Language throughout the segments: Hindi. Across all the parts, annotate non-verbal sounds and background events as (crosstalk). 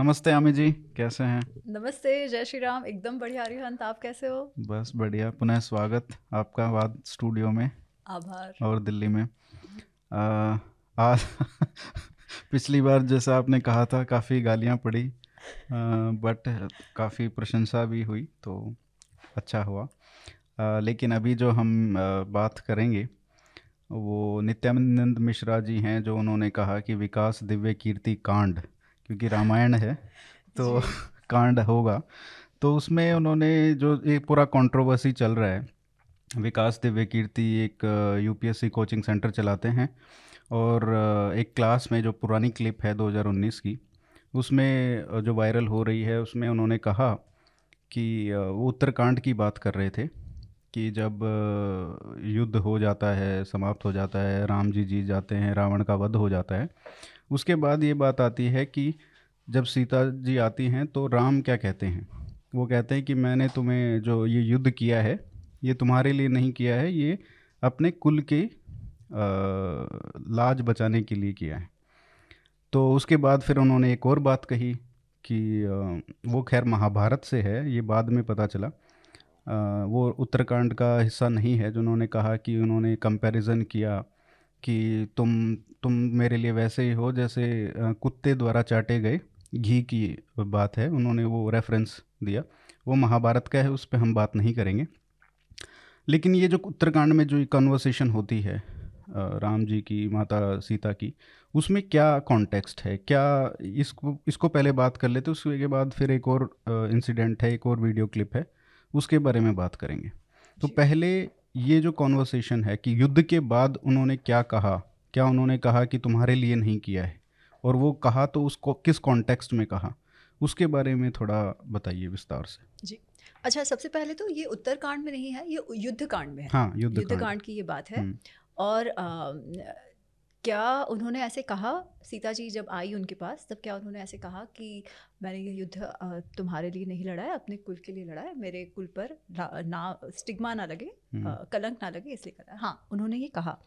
नमस्ते आमी जी कैसे हैं? नमस्ते जय श्री राम एकदम बढ़िया। रिहंत आप कैसे हो? बस बढ़िया पुनः स्वागत आपका वाद स्टूडियो में। आभार। और दिल्ली में। आ, आज (laughs) पिछली बार जैसा आपने कहा था काफ़ी गालियाँ पड़ी बट काफ़ी प्रशंसा भी हुई तो अच्छा हुआ। आ, लेकिन अभी जो हम आ, बात करेंगे वो नित्यानंद मिश्रा जी हैं जो उन्होंने कहा कि विकास दिव्य कीर्ति कांड। क्योंकि रामायण है तो कांड होगा। तो उसमें उन्होंने जो एक पूरा कंट्रोवर्सी चल रहा है विकास दिव्य कीर्ति एक यूपीएससी कोचिंग सेंटर चलाते हैं और एक क्लास में जो पुरानी क्लिप है 2019 की उसमें जो वायरल हो रही है उसमें उन्होंने कहा कि वो उत्तरकांड की बात कर रहे थे कि जब युद्ध हो जाता है समाप्त हो जाता है राम जी जीत जाते हैं रावण का वध हो जाता है उसके बाद ये बात आती है कि जब सीता जी आती हैं तो राम क्या कहते हैं? वो कहते हैं कि मैंने तुम्हें जो ये युद्ध किया है, ये तुम्हारे लिए नहीं किया है, ये अपने कुल के लाज बचाने के लिए किया है। तो उसके बाद फिर उन्होंने एक और बात कही कि वो खैर महाभारत से है, ये बाद में पता चला। वो उत्तरकांड का हिस्सा नहीं है, जिन्होंने कहा कि उन्होंने कंपैरिजन किया कि तुम तुम मेरे लिए वैसे ही हो जैसे कुत्ते द्वारा चाटे गए। घी की बात है उन्होंने वो रेफरेंस दिया। वो महाभारत का है उस पर हम बात नहीं करेंगे। लेकिन ये जो उत्तरकांड में जो कन्वर्सेशन होती है राम जी की माता सीता की उसमें क्या कॉन्टेक्स्ट है? क्या इसको इसको पहले बात कर लेते उसके बाद फिर एक और इंसिडेंट है एक और वीडियो क्लिप है उसके बारे में बात करेंगे। तो पहले ये जो कॉन्वर्सेशन है कि युद्ध के बाद उन्होंने क्या कहा क्या उन्होंने कहा कि तुम्हारे लिए नहीं किया है? और वो कहा तो उसको किस कॉन्टेक्स्ट में कहा? उसके बारे में थोड़ा बताइए विस्तार से। जी। अच्छा सबसे पहले तो ये उत्तरकांड में नहीं है ये युद्ध कांड में है। हाँ युद्ध, युद्ध कांड की ये बात है। हम्म। और आ, क्या उन्होंने ऐसे कहा? सीता जी जब आई उनके पास तब क्या उन्होंने ऐसे कहा कि मैंने ये युद्ध तुम्हारे लिए नहीं लड़ा है अपने कुल के लिए लड़ा है मेरे कुल पर ना स्टिग्मा ना लगे हम्म। कलंक ना लगे इसलिए करा हाँ। उन्होंने ये कहा।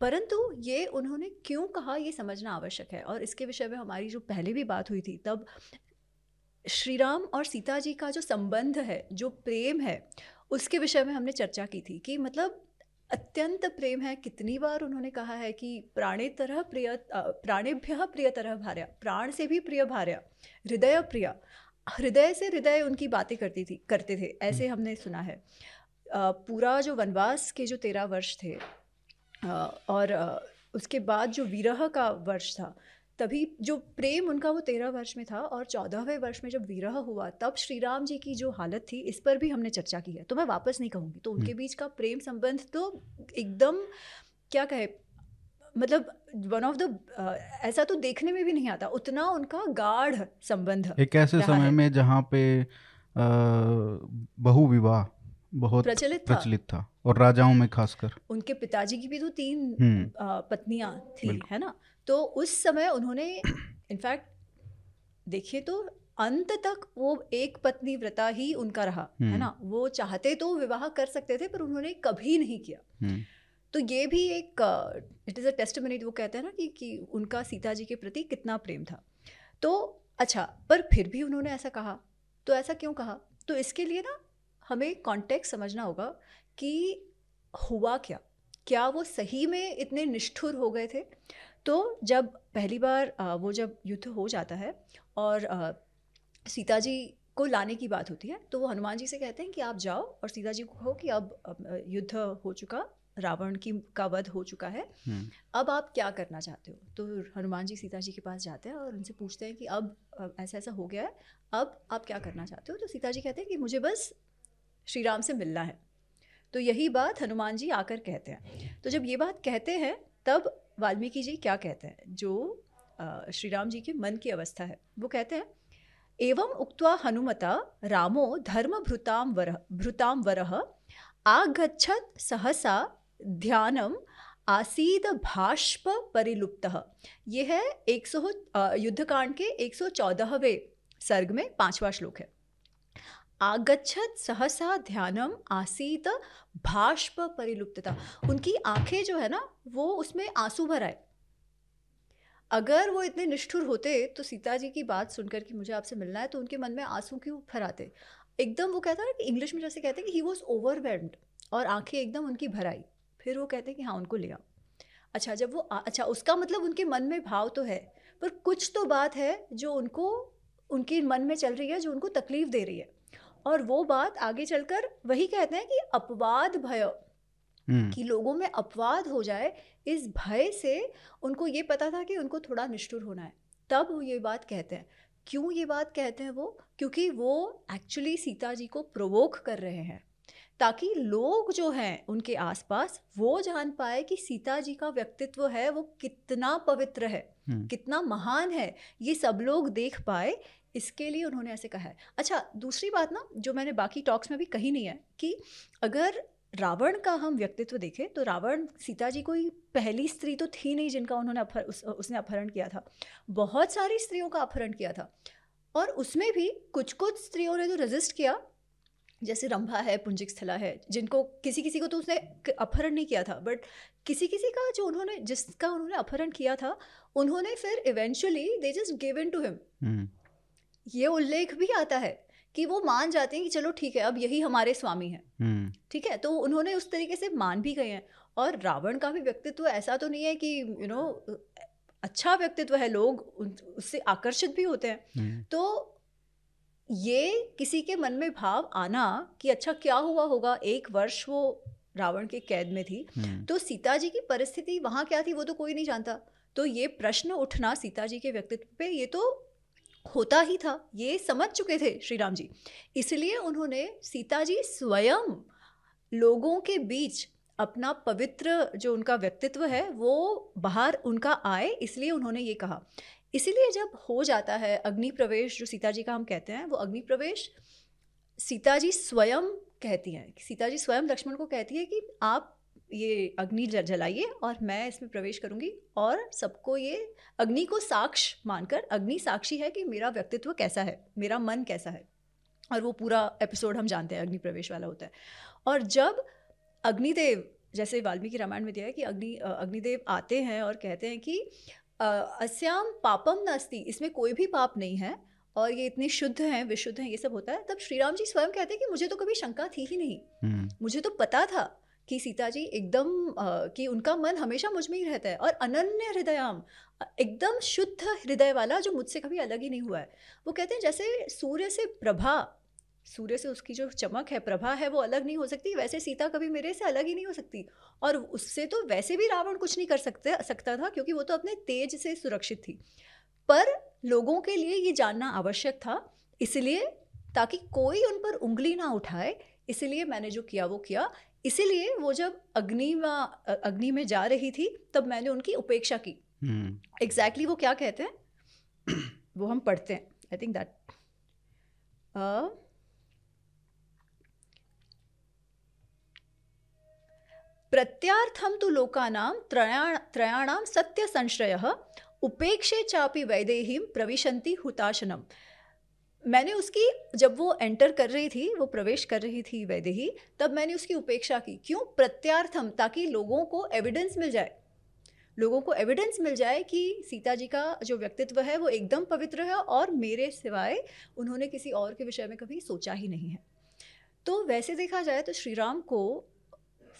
परंतु ये उन्होंने क्यों कहा ये समझना आवश्यक है। और इसके विषय में हमारी जो पहले भी बात हुई थी तब श्री राम और सीता जी का जो संबंध है जो प्रेम है उसके विषय में हमने चर्चा की थी कि मतलब अत्यंत प्रेम है। कितनी बार उन्होंने कहा है कि प्राणे तरह प्रिय प्राणेभ्य प्रिय तरह भार्या प्राण से भी प्रिय भार्य हृदय प्रिय। हृदय से हृदय उनकी बातें करती थी करते थे ऐसे हम्म। हमने सुना है। पूरा जो वनवास के जो तेरह वर्ष थे और उसके बाद जो विरह का वर्ष था तभी जो प्रेम उनका वो तेरह वर्ष में था और चौदहवें वर्ष में जब विरह हुआ तब श्री राम जी की जो हालत थी इस पर भी हमने चर्चा की है। तो मैं वापस नहीं कहूँगी। तो उनके हम्म। बीच का प्रेम संबंध तो एकदम क्या कहे मतलब वन ऑफ़ द ऐसा तो देखने में भी नहीं आता उतना उनका गाढ़ संबंध एक ऐसे समय में जहाँ पे बहु विवाह बहुत प्रचलित था। प्रचलित था और राजाओं में खासकर। उनके पिताजी की भी तो तीन हम्म। पत्नियाँ थी है ना? तो उस समय उन्होंने इनफैक्ट देखिए तो अंत तक वो एक पत्नी व्रता ही उनका रहा है हम्म। ना? वो चाहते तो विवाह कर सकते थे पर उन्होंने कभी नहीं किया। हम्म। तो ये भी एक इट इज़ अ टेस्टमनी वो कहते हैं ना कि कि उनका सीता जी के प्रति कितना प्रेम था। तो अच्छा पर फिर भी उन्होंने ऐसा कहा। तो ऐसा क्यों कहा? तो इसके लिए ना हमें कॉन्टेक्ट समझना होगा कि हुआ क्या? क्या वो सही में इतने निष्ठुर हो गए थे? तो जब पहली बार वो जब युद्ध हो जाता है और सीता जी को लाने की बात होती है तो वो हनुमान जी से कहते हैं कि आप जाओ और सीता जी को कहो कि अब युद्ध हो चुका रावण की का वध हो चुका है हम्म। अब आप क्या करना चाहते हो? तो हनुमान जी सीता जी के पास जाते हैं और उनसे पूछते हैं कि अब ऐसा ऐसा हो गया है अब आप क्या करना चाहते हो? तो सीता जी कहते हैं कि मुझे बस श्री राम से मिलना है। तो यही बात हनुमान जी आकर कहते हैं। तो जब ये बात कहते हैं तब वाल्मीकि जी क्या कहते हैं? जो श्री राम जी के मन की अवस्था है, वो कहते हैं, एवं उक्त्वा हनुमता रामो धर्म भृताम वर भृताम वरह आगछत सहसा ध्यानम आसीद भाष्प परिलुप्त। यह है एक सौ युद्धकांड के एक सौ चौदहवें सर्ग में पांचवा श्लोक है। आगच्छत सहसा ध्यानम आसीत भाष्प परिलुप्तता। उनकी आँखें जो है ना, वो उसमें आँसू भर आए। अगर वो इतने निष्ठुर होते तो सीता जी की बात सुनकर कि मुझे आपसे मिलना है तो उनके मन में आँसू क्यों भर आते? एकदम वो कहता है कि इंग्लिश में जैसे कहते हैं कि ही वॉज़ ओवरवेल्ड और आँखें एकदम उनकी भर आई। फिर वो कहते हैं कि हाँ उनको लिया अच्छा जब वो अच्छा उसका मतलब उनके मन में भाव तो है, पर कुछ तो बात है जो उनको, उनके मन में चल रही है, जो उनको तकलीफ़ दे रही है। और वो बात आगे चलकर वही कहते हैं कि अपवाद भय हम्म। कि लोगों में अपवाद हो जाए इस भय से उनको ये पता था कि उनको थोड़ा निष्ठुर होना है। तब वो ये बात कहते हैं। क्यों ये बात कहते हैं वो? क्योंकि वो एक्चुअली सीता जी को प्रोवोक कर रहे हैं। ताकि लोग जो हैं उनके आसपास वो जान पाए कि सीता जी का व्यक्तित्व है वो कितना पवित्र है हम्म। कितना महान है। ये सब लोग देख पाए इसके लिए उन्होंने ऐसे कहा है। अच्छा दूसरी बात ना जो मैंने बाकी टॉक्स में भी कही नहीं है कि अगर रावण का हम व्यक्तित्व देखें तो रावण सीता जी कोई पहली स्त्री तो थी नहीं जिनका उन्होंने अपहर, उस, उसने अपहरण किया था। बहुत सारी स्त्रियों का अपहरण किया था। और उसमें भी कुछ कुछ स्त्रियों ने तो रजिस्ट किया। जैसे रंभा है पुंजिक स्थला है जिनको किसी किसी को तो उसने अपहरण नहीं किया था। बट किसी किसी का जो उन्होंने जिसका उन्होंने अपहरण किया था उन्होंने फिर eventually they just give in to him ये उल्लेख भी आता है कि वो मान जाते हैं कि चलो ठीक है अब यही हमारे स्वामी हैं हम्म। ठीक है तो उन्होंने उस तरीके से मान भी गए हैं और रावण का भी व्यक्तित्व ऐसा तो नहीं है कि यू you नो know, अच्छा व्यक्तित्व है लोग उससे आकर्षित भी होते हैं हम्म। तो ये किसी के मन में भाव आना कि अच्छा क्या हुआ होगा एक वर्ष वो रावण के कैद में थी हम्म। तो सीता जी की परिस्थिति वहाँ क्या थी वो तो कोई नहीं जानता तो ये प्रश्न उठना सीता जी के व्यक्तित्व पे ये तो होता ही था, ये समझ चुके थे श्री राम जी। इसलिए उन्होंने सीता जी स्वयं लोगों के बीच अपना पवित्र जो उनका व्यक्तित्व है, वो बाहर उनका आए, इसलिए उन्होंने ये कहा। इसीलिए जब हो जाता है अग्नि प्रवेश, जो सीता जी का हम कहते हैं, वो अग्नि प्रवेश, सीता जी स्वयं कहती हैं। सीता जी स्वयं लक्ष्मण को कहती है कि आप ये अग्नि जलाइए और मैं इसमें प्रवेश करूँगी और सबको ये अग्नि को साक्ष मानकर अग्नि साक्षी है कि मेरा व्यक्तित्व कैसा है मेरा मन कैसा है। और वो पूरा एपिसोड हम जानते हैं अग्नि प्रवेश वाला होता है। और जब अग्निदेव जैसे वाल्मीकि रामायण में दिया है कि अग्नि अग्निदेव आते हैं और कहते हैं कि अस्याम पापम नस्ती इसमें कोई भी पाप नहीं है और ये इतने शुद्ध हैं विशुद्ध हैं ये सब होता है तब श्री राम जी स्वयं कहते हैं कि मुझे तो कभी शंका थी ही नहीं। हम्म। मुझे तो पता था कि सीता जी एकदम कि उनका मन हमेशा मुझमें ही रहता है और अनन्य हृदयाम, एकदम शुद्ध हृदय वाला जो मुझसे कभी अलग ही नहीं हुआ है। वो कहते हैं जैसे सूर्य से प्रभा, सूर्य से उसकी जो चमक है, प्रभा है, वो अलग नहीं हो सकती, वैसे सीता कभी मेरे से अलग ही नहीं हो सकती। और उससे तो वैसे भी रावण कुछ नहीं कर सकते, सकता था, क्योंकि वो तो अपने तेज से सुरक्षित थी। पर लोगों के लिए ये जानना आवश्यक था, इसलिए ताकि कोई उन पर उंगली ना उठाए, इसलिए मैंने जो किया, वो किया। इसीलिए वो जब अग्नि अग्नि में जा रही थी तब मैंने उनकी उपेक्षा की। Exactly hmm. exactly वो क्या कहते हैं? (clears throat) वो हम पढ़ते हैं। आई थिंक दैट प्रत्यार्थम तो लोकानां त्रयाण त्रयाणां सत्य संश्रय उपेक्षे चापि वैदेहीं प्रविशन्ति हुताशनम। मैंने उसकी जब वो एंटर कर रही थी वो प्रवेश कर रही थी वैदेही तब मैंने उसकी उपेक्षा की क्यों? प्रत्यार्थम ताकि लोगों को एविडेंस मिल जाए। लोगों को एविडेंस मिल जाए कि सीता जी का जो व्यक्तित्व है वो एकदम पवित्र है और मेरे सिवाय उन्होंने किसी और के विषय में कभी सोचा ही नहीं है। तो वैसे देखा जाए तो श्री राम को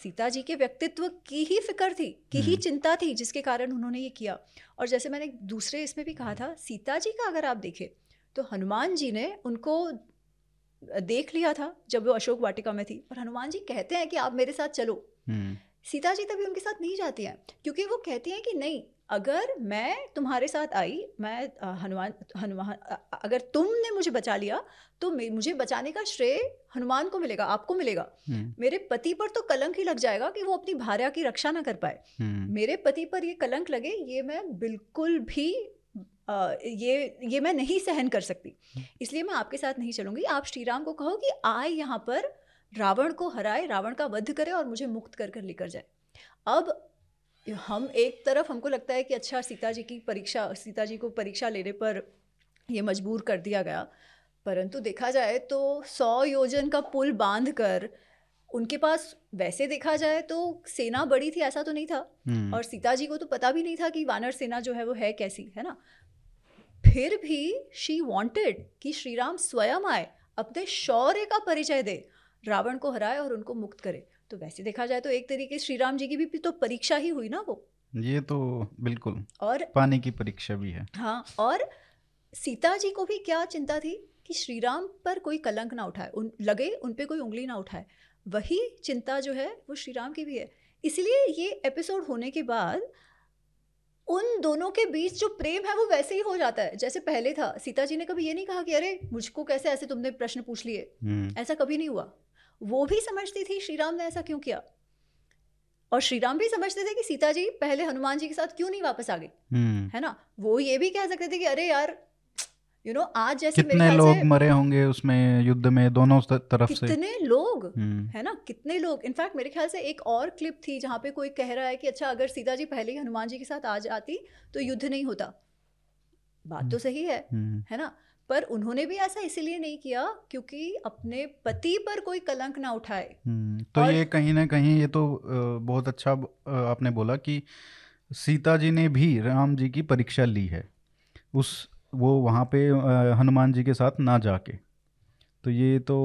सीता जी के व्यक्तित्व की ही फ़िक्र थी की ही हम्म। चिंता थी जिसके कारण उन्होंने ये किया। और जैसे मैंने दूसरे इसमें भी कहा था सीता जी का अगर आप देखें तो हनुमान जी ने उनको देख लिया था जब वो अशोक वाटिका में थी और हनुमान जी कहते हैं कि आप मेरे साथ चलो हम्म। सीता जी तभी उनके साथ नहीं जाती हैं क्योंकि वो कहती हैं कि नहीं अगर मैं तुम्हारे साथ आई मैं हनुमान हनुमान अगर तुमने मुझे बचा लिया तो मुझे बचाने का श्रेय हनुमान को मिलेगा आपको मिलेगा हम्म। मेरे पति पर तो कलंक ही लग जाएगा कि वो अपनी भार्या की रक्षा ना कर पाए हम्म। मेरे पति पर ये कलंक लगे ये मैं बिल्कुल भी ये ये मैं नहीं सहन कर सकती। इसलिए मैं आपके साथ नहीं चलूँगी। आप श्री राम को कहो कि आए यहाँ पर रावण को हराए रावण का वध करे और मुझे मुक्त कर कर लेकर जाए। अब हम एक तरफ़ हमको लगता है कि अच्छा सीता जी की परीक्षा सीता जी को परीक्षा लेने पर ये मजबूर कर दिया गया। परंतु देखा जाए तो सौ योजन का पुल बाँध कर उनके पास वैसे देखा जाए तो सेना बड़ी थी ऐसा तो नहीं था। हम्म। और सीता जी को तो पता भी नहीं था कि वानर सेना जो है वो है कैसी है ना? फिर भी शी वांटेड कि श्री राम स्वयं आए अपने शौर्य का परिचय दे रावण को हराए और उनको मुक्त करे। तो वैसे देखा जाए तो एक तरीके श्री राम जी की भी तो परीक्षा ही हुई ना वो। ये तो बिल्कुल और पानी की परीक्षा भी है। हाँ और सीता जी को भी क्या चिंता थी कि श्री राम पर कोई कलंक ना उठाए उन लगे उन पर कोई उंगली ना उठाए। वही चिंता जो है वो श्री राम की भी है। इसलिए ये एपिसोड होने के बाद उन दोनों के बीच जो प्रेम है वो वैसे ही हो जाता है। जैसे पहले था सीता जी ने कभी ये नहीं कहा कि अरे मुझको कैसे ऐसे तुमने प्रश्न पूछ लिए? हम्म। ऐसा कभी नहीं हुआ। वो भी समझती थी श्री राम ने ऐसा क्यों किया? और श्री राम भी समझते थे कि सीता जी पहले हनुमान जी के साथ क्यों नहीं वापस आ गई हम्म। है ना? वो ये भी कह सकते थे कि अरे यार यू नो आज जैसे कितने लोग मरे होंगे उसमें युद्ध में दोनों तरफ़ से? कितने लोग? हम्म, है ना? कितने लोग? इनफैक्ट मेरे ख्याल से एक और क्लिप थी जहाँ पे कोई कह रहा है कि अच्छा अगर सीता जी पहले ही हनुमान जी के साथ आ जाती तो युद्ध नहीं होता। बात तो सही है हम्म, है ना? पर उन्होंने भी ऐसा इसीलिए नहीं किया क्योंकि अपने पति पर कोई कलंक ना उठाए। हम्म। तो और- ये कहीं ना कहीं ये तो बहुत अच्छा आपने बोला कि सीता जी ने भी राम जी की परीक्षा ली है। उस वो वहाँ पे हनुमान जी के साथ ना जाके। तो ये तो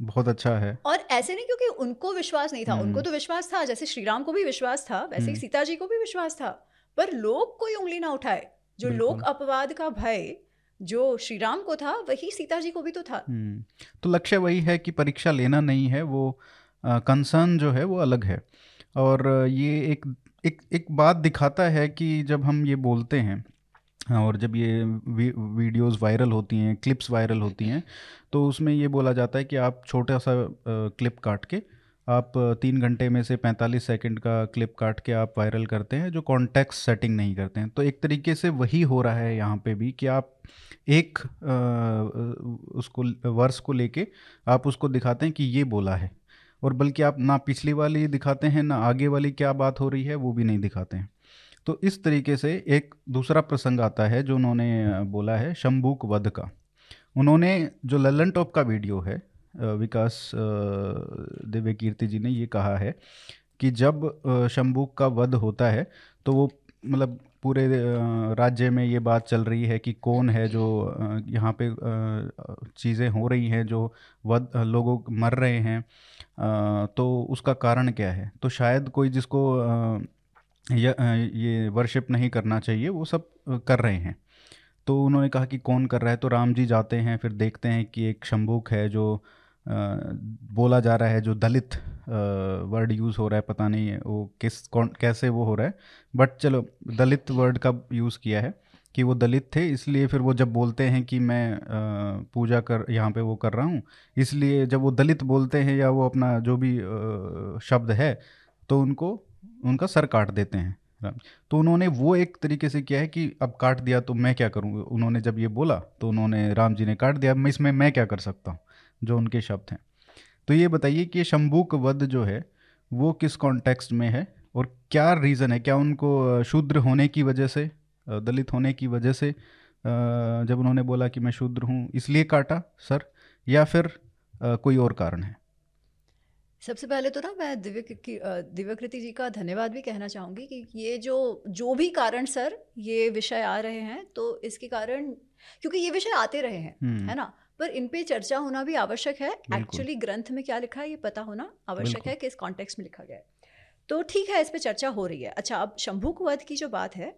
बहुत अच्छा है। और ऐसे नहीं क्योंकि उनको विश्वास नहीं था। हम्म। उनको तो विश्वास था जैसे श्री राम को भी विश्वास था वैसे ही हम्म। सीता जी को भी विश्वास था। पर लोग कोई उंगली ना उठाए। जो लोक अपवाद का भय जो श्री राम को था वही सीता जी को भी तो था। हम्म, तो लक्ष्य वही है कि परीक्षा लेना नहीं है वो कंसर्न जो है वो अलग है। और ये एक एक एक बात दिखाता है कि जब हम ये बोलते हैं और जब ये वीडियोस वायरल होती हैं क्लिप्स वायरल होती हैं तो उसमें ये बोला जाता है कि आप छोटा सा क्लिप काट के आप तीन घंटे में से 45 सेकंड का क्लिप काट के आप वायरल करते हैं जो कॉन्टेक्स्ट सेटिंग नहीं करते हैं। तो एक तरीके से वही हो रहा है यहाँ पे भी कि आप एक अ, उसको वर्स को लेके आप उसको दिखाते हैं कि ये बोला है। और बल्कि आप ना पिछली वाली दिखाते हैं ना आगे वाली क्या बात हो रही है वो भी नहीं दिखाते हैं। तो इस तरीके से एक दूसरा प्रसंग आता है जो उन्होंने बोला है शंभूक वध का। उन्होंने जो लल्लन टॉप का वीडियो है विकास दिव्य कीर्ति जी ने ये कहा है कि जब शंभूक का वध होता है तो वो मतलब पूरे राज्य में ये बात चल रही है कि कौन है जो यहाँ पे चीज़ें हो रही हैं जो वध लोगों मर रहे हैं तो उसका कारण क्या है? तो शायद कोई जिसको ये ये वर्शिप नहीं करना चाहिए वो सब कर रहे हैं। तो उन्होंने कहा कि कौन कर रहा है? तो राम जी जाते हैं फिर देखते हैं कि एक शंभूक है जो अ, बोला जा रहा है जो दलित वर्ड यूज़ हो रहा है पता नहीं है वो किस कौन कैसे वो हो रहा है। बट चलो दलित वर्ड का यूज़ किया है? कि वो दलित थे इसलिए फिर वो जब बोलते हैं कि मैं अ, पूजा कर यहाँ पे वो कर रहा हूँ इसलिए जब वो दलित बोलते हैं या वो अपना जो भी अ, शब्द है तो उनको उनका सर काट देते हैं। राम तो उन्होंने वो एक तरीके से किया है कि अब काट दिया तो मैं क्या करूँ? उन्होंने जब ये बोला तो उन्होंने राम जी ने काट दिया, मैं इसमें मैं क्या कर सकता हूँ? जो उनके शब्द हैं। तो ये बताइए कि शंभूक वध जो है, वो किस कॉन्टेक्स्ट में है और क्या रीज़न है? क्या उनको शूद्र होने की वजह से दलित होने की वजह से जब उन्होंने बोला कि मैं शूद्र हूँ, इसलिए काटा, सर? या फिर कोई और कारण है? सबसे पहले तो ना मैं दिव्य की दिव्यकृति जी का धन्यवाद भी कहना चाहूँगी कि ये जो जो भी कारण सर ये विषय आ रहे हैं तो इसके कारण क्योंकि ये विषय आते रहे हैं हम्म, है ना? पर इन पे चर्चा होना भी आवश्यक है। एक्चुअली ग्रंथ में क्या लिखा है ये पता होना आवश्यक है कि इस कॉन्टेक्स्ट में लिखा गया है। तो ठीक है इस पर चर्चा हो रही है। अच्छा अब शंभुक वध की जो बात है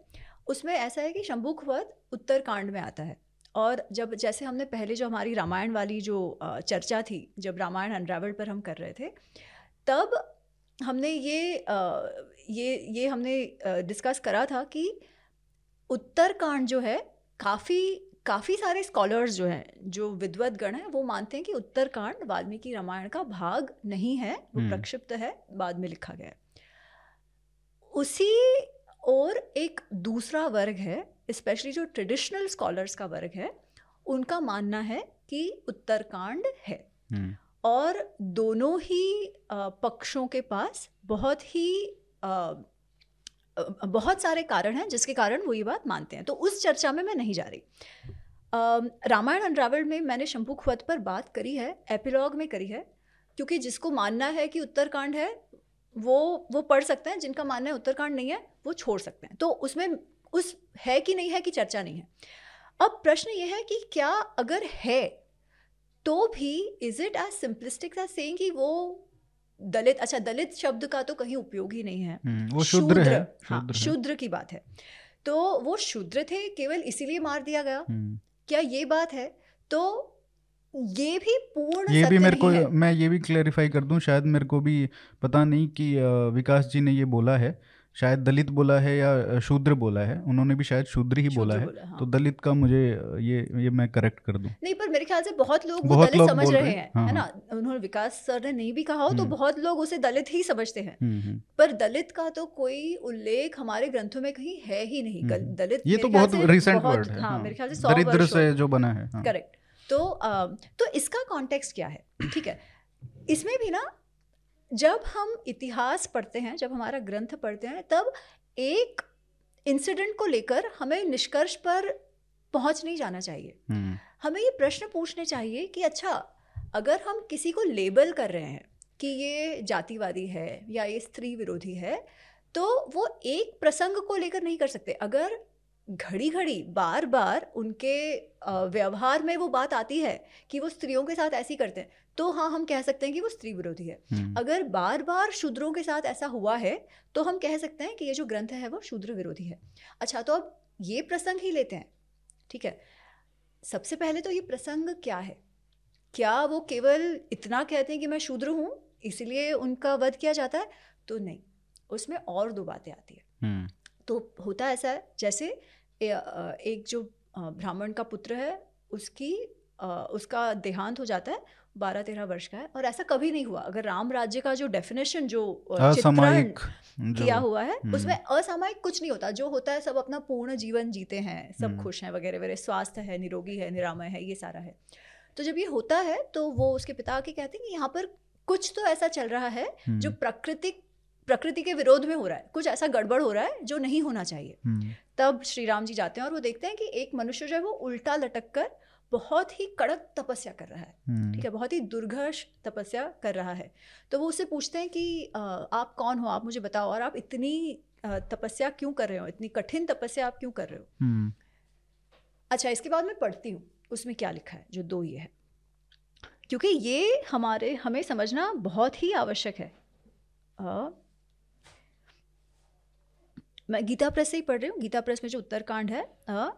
उसमें ऐसा है कि शंभुक वध उत्तरकांड में आता है। और जब जैसे हमने पहले जो हमारी रामायण वाली जो चर्चा थी जब रामायण अनरावल पर हम कर रहे थे तब हमने ये ये ये हमने डिस्कस करा था कि उत्तरकांड जो है काफ़ी काफ़ी सारे स्कॉलर्स जो हैं जो विद्वत गण हैं वो मानते हैं कि उत्तरकांड वाल्मीकि रामायण का भाग नहीं है वो हम्म। प्रक्षिप्त है बाद में लिखा गया है उसी और एक दूसरा वर्ग है स्पेशली जो ट्रेडिशनल स्कॉलर्स का वर्ग है उनका मानना है कि उत्तरकांड है। हम्म, और दोनों ही पक्षों के पास बहुत ही बहुत सारे कारण हैं जिसके कारण वो ये बात मानते हैं। तो उस चर्चा में मैं नहीं जा रही। रामायण अनरावल में मैंने शंभुक खुवत पर बात करी है एपिलॉग में करी है क्योंकि जिसको मानना है कि उत्तरकांड है वो वो पढ़ सकते हैं जिनका मानना है उत्तरकांड नहीं है वो छोड़ सकते हैं। तो उसमें उस है कि नहीं है कि चर्चा नहीं है। अब प्रश्न यह है कि क्या अगर है तो भी is it as simplistic as saying कि वो दलित अच्छा दलित शब्द का तो कहीं उपयोग ही नहीं है। हम्म, वो शूद्र है हाँ शूद्र की बात है। तो वो शूद्र थे केवल इसीलिए मार दिया गया। हम्म। क्या ये बात है? तो ये भी पूर्ण ये भी मेरे को मैं ये भी क्लैरिफाई कर दूँ शायद मेरे को भी पता नहीं कि विकास जी ने ये बोला है। शायद दलित बोला है या शूद्र बोला है। उन्होंने भी शायद शूद्र ही बोला है। हाँ। तो दलित का मुझे ये ये मैं करेक्ट कर दूँ? नहीं पर मेरे ख्याल से बहुत लोग बहुत दलित लोग समझ रहे हैं हाँ, है ना? हाँ। उन्होंने विकास सर ने नहीं भी कहा हो तो हम्म। बहुत लोग उसे दलित ही समझते हैं। हम्म, हम्म। पर दलित का तो कोई उल्लेख हमारे ग्रंथों में कहीं है ही नहीं। दलित ये तो बहुत रिसेंट वर्ड है। हाँ मेरे ख्याल से दरिद्र से जो बना है करेक्ट तो तो इसका कॉन्टेक्स्ट क्या है? ठीक है? इसमें भी ना जब हम इतिहास पढ़ते हैं जब हमारा ग्रंथ पढ़ते हैं तब एक इंसिडेंट को लेकर हमें निष्कर्ष पर पहुँच नहीं जाना चाहिए हम्म। हमें ये प्रश्न पूछने चाहिए कि अच्छा अगर हम किसी को लेबल कर रहे हैं कि ये जातिवादी है या ये स्त्री विरोधी है तो वो एक प्रसंग को लेकर नहीं कर सकते अगर घड़ी घड़ी बार बार उनके व्यवहार में वो बात आती है कि वो स्त्रियों के साथ ऐसी करते हैं तो हाँ हम कह सकते हैं कि वो स्त्री विरोधी है। हम्म। अगर बार बार शूद्रों के साथ ऐसा हुआ है तो हम कह सकते हैं कि ये जो ग्रंथ है वो शूद्र विरोधी है। अच्छा तो अब ये प्रसंग ही लेते हैं ठीक है? सबसे पहले तो ये प्रसंग क्या है? क्या वो केवल इतना कहते हैं कि मैं शूद्र हूँ इसलिए उनका वध किया जाता है? तो नहीं उसमें और दो बातें आती है। हम्म। तो होता ऐसा है जैसे ए, एक जो ब्राह्मण का पुत्र है उसकी उसका देहांत हो जाता है बारह तेरह वर्ष का है और ऐसा कभी नहीं हुआ अगर राम राज्य का जो डेफिनेशन जो चित्रण किया हुआ है हम्म। उसमें असामायिक कुछ नहीं होता जो होता है सब अपना पूर्ण जीवन जीते हैं सब हम्म। खुश हैं वगैरह वगैरह स्वास्थ्य है निरोगी है निरामय है ये सारा है तो जब ये होता है तो वो उसके पिता के कहते हैं कि यहाँ पर कुछ तो ऐसा चल रहा है जो हम्म। प्राकृतिक प्रकृति के विरोध में हो रहा है कुछ ऐसा गड़बड़ हो रहा है जो नहीं होना चाहिए तब श्री राम जी जाते हैं और वो देखते हैं कि एक मनुष्य जो है वो उल्टा लटक कर बहुत ही कड़क तपस्या कर रहा है। हम्म। ठीक है बहुत ही दुर्घर्ष तपस्या कर रहा है। तो वो उससे पूछते हैं कि आप कौन हो? आप मुझे बताओ और आप इतनी तपस्या क्यों कर रहे हो? इतनी कठिन तपस्या आप क्यों कर रहे हो? हम्म। अच्छा इसके बाद मैं पढ़ती हूँ उसमें क्या लिखा है जो दो ये है। क्योंकि ये हमारे हमें समझना बहुत ही आवश्यक है। आ, मैं गीता प्रेस से ही पढ़ रही हूँ। गीता प्रेस में जो उत्तरकांड है आ,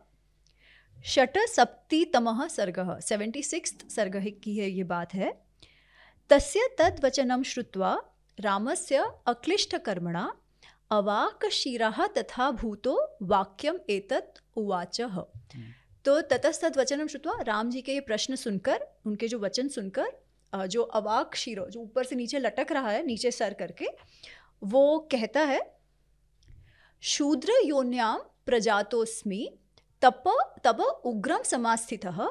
षट सप्तितमः सर्ग। सेवेंटी सिक्स सर्ग की है ये बात है। तस्य तद्वचनं श्रुत्वा रामस्य अक्लिष्टकर्मणा अवाकशीरः तथा भूतो वाक्यम एतत् उवाच। तो ततस्तद वचनम श्रुत्वा राम जी के ये प्रश्न सुनकर, उनके जो वचन सुनकर जो अवाक शिरो जो ऊपर से नीचे लटक रहा है, नीचे सर करके, वो कहता है, शूद्र योन्याम प्रजातोस्मी तप तब उग्रम समास्थितः।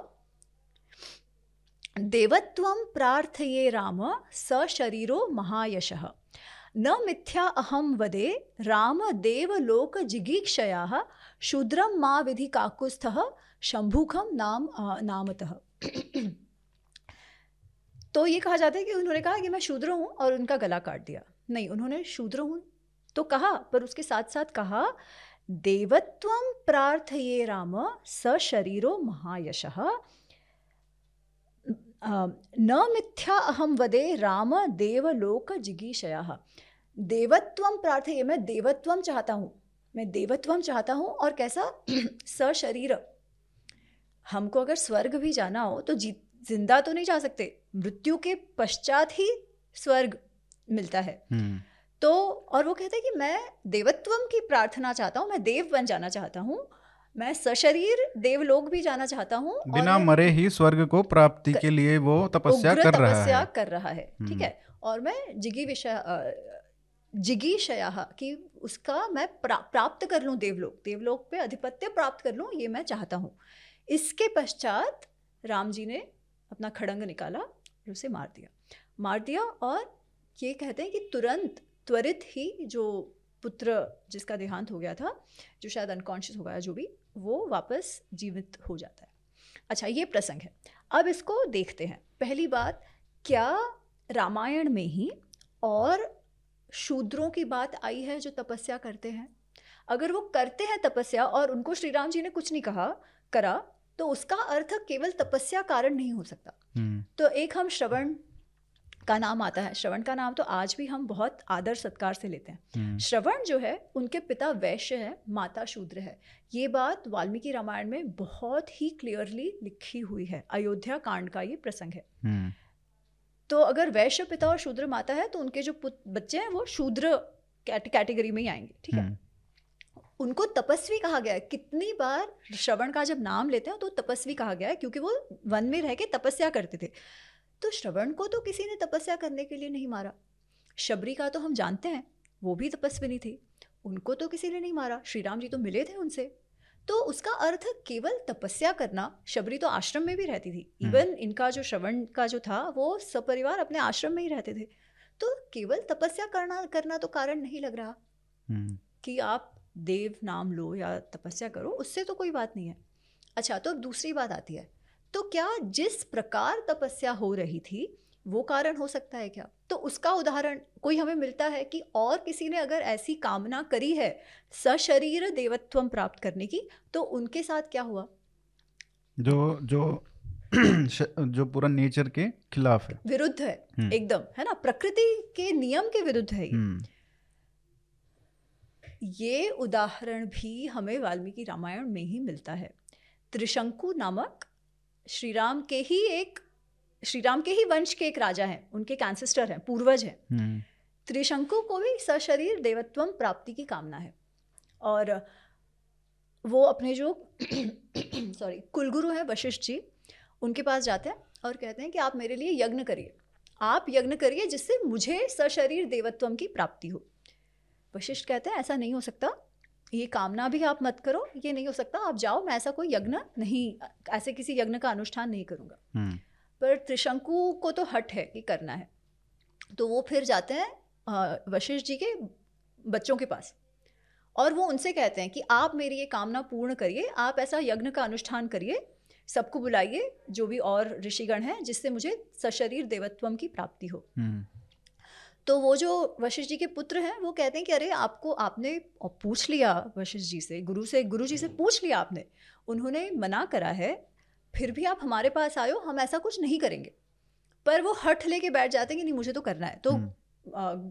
देवत्वं प्रार्थये राम स शरीरो महायशः। न मिथ्या अहम वदे, राम देवलोक जिगीक्षया शूद्रम मा विधि काकुस्थ शंभुखम नाम नामतः। तो ये कहा जाता है कि उन्होंने कहा कि मैं शूद्र हूँ और उनका गला काट दिया। नहीं, उन्होंने शूद्र हूँ तो कहा, पर उसके साथ साथ कहा देवत्वं प्रार्थये राम स शरीरो महायशः। न मिथ्या अहम वदे राम देवलोक जिगीशया। देवत्वम प्रार्थये, मैं देवत्वम चाहता हूँ। मैं देवत्वम चाहता हूँ और कैसा? (clears throat) स शरीर। हमको अगर स्वर्ग भी जाना हो तो जी, ज़िंदा तो नहीं जा सकते। मृत्यु के पश्चात ही स्वर्ग मिलता है। हम्म। तो और वो कहते हैं कि मैं देवत्वम की प्रार्थना चाहता हूँ मैं देव बन जाना चाहता हूँ मैं सशरीर देवलोक भी जाना चाहता हूँ बिना मरे ही स्वर्ग को प्राप्ति कर, के लिए वो तपस्या कर रहा तपस्या है। कर रहा है ठीक हम्म। है? और मैं जिगी विषय जिगी शया कि उसका मैं प्रा, प्राप्त कर लूँ देवलोक देवलोक पे अधिपत्य प्राप्त कर लूँ ये मैं चाहता हूँ। इसके पश्चात राम जी ने अपना खड़ंग निकाला और उसे मार दिया। मार दिया और ये कहते हैं कि तुरंत त्वरित ही जो पुत्र जिसका देहांत हो गया था जो शायद अनकॉन्शियस हो गया जो भी वो वापस जीवित हो जाता है। अच्छा ये प्रसंग है। अब इसको देखते हैं। पहली बात क्या रामायण में ही और शूद्रों की बात आई है जो तपस्या करते हैं? अगर वो करते हैं तपस्या और उनको श्री राम जी ने कुछ नहीं कहा करा तो उसका अर्थ केवल तपस्या कारण नहीं हो सकता। हम्म। तो एक हम श्रवण का नाम आता है। श्रवण का नाम तो आज भी हम बहुत आदर सत्कार से लेते हैं। हम्म। श्रवण जो है उनके पिता वैश्य है माता शूद्र है। ये बात वाल्मीकि रामायण में बहुत ही क्लियरली लिखी हुई है। अयोध्या कांड का ये प्रसंग है। हम्म। तो अगर वैश्य पिता और शूद्र माता है तो उनके जो बच्चे हैं वो शूद्र कैटेगरी में ही आएँगे ठीक है? उनको तपस्वी कहा गया है। कितनी बार श्रवण का जब नाम लेते हैं तो तपस्वी कहा गया है क्योंकि वो वन में रह के तपस्या करते थे। तो श्रवण को तो किसी ने तपस्या करने के लिए नहीं मारा। शबरी का तो हम जानते हैं वो भी तपस्विनी थी। उनको तो किसी ने नहीं मारा श्री राम जी तो मिले थे उनसे। तो उसका अर्थ केवल तपस्या करना शबरी तो आश्रम में भी रहती थी। Even hmm. इनका जो श्रवण का जो था वो सपरिवार अपने आश्रम में ही रहते थे। तो केवल तपस्या करना करना तो कारण नहीं लग रहा। हम्म। कि आप देव नाम लो या तपस्या करो उससे तो कोई बात नहीं है। अच्छा तो दूसरी बात आती है। तो क्या जिस प्रकार तपस्या हो रही थी वो कारण हो सकता है क्या? तो उसका उदाहरण कोई हमें मिलता है कि और किसी ने अगर ऐसी कामना करी है सशरीर देवत्व प्राप्त करने की तो उनके साथ क्या हुआ? जो जो (clears throat) जो पूरा नेचर के खिलाफ है। विरुद्ध है हम्म। एकदम है ना? प्रकृति के नियम के विरुद्ध है हम्म। ये उदाहरण भी हमें वाल्मीकि रामायण में ही मिलता है। त्रिशंकु नामक श्री राम के ही एक श्री राम के ही वंश के एक राजा हैं उनके कैंसिस्टर हैं पूर्वज हैं। हम्म। त्रिशंकु को भी सशरीर देवत्व प्राप्ति की कामना है। और वो अपने जो (coughs) सॉरी कुलगुरु हैं वशिष्ठ जी उनके पास जाते हैं और कहते हैं कि आप मेरे लिए यज्ञ करिए। आप यज्ञ करिए जिससे मुझे सशरीर देवत्वम की प्राप्ति हो। वशिष्ठ कहते हैं ऐसा नहीं हो सकता। ये कामना भी आप मत करो ये नहीं हो सकता आप जाओ मैं ऐसा कोई यज्ञ नहीं ऐसे किसी यज्ञ का अनुष्ठान नहीं करूँगा हम्म। पर त्रिशंकु को तो हट है कि करना है तो वो फिर जाते हैं वशिष्ठ जी के बच्चों के पास और वो उनसे कहते हैं कि आप मेरी ये कामना पूर्ण करिए आप ऐसा यज्ञ का अनुष्ठान करिए सबको बुलाइए जो भी और ऋषिगण हैं जिससे मुझे सशरीर देवत्वम की प्राप्ति हो हम्म। तो वो जो वशिष्ठ जी के पुत्र हैं वो कहते हैं कि अरे आपको आपने पूछ लिया वशिष्ठ जी से गुरु से गुरु जी से पूछ लिया आपने। उन्होंने मना करा है फिर भी आप हमारे पास आयो हम ऐसा कुछ नहीं करेंगे। पर वो हट लेके बैठ जाते हैं कि नहीं मुझे तो करना है। तो हम्म।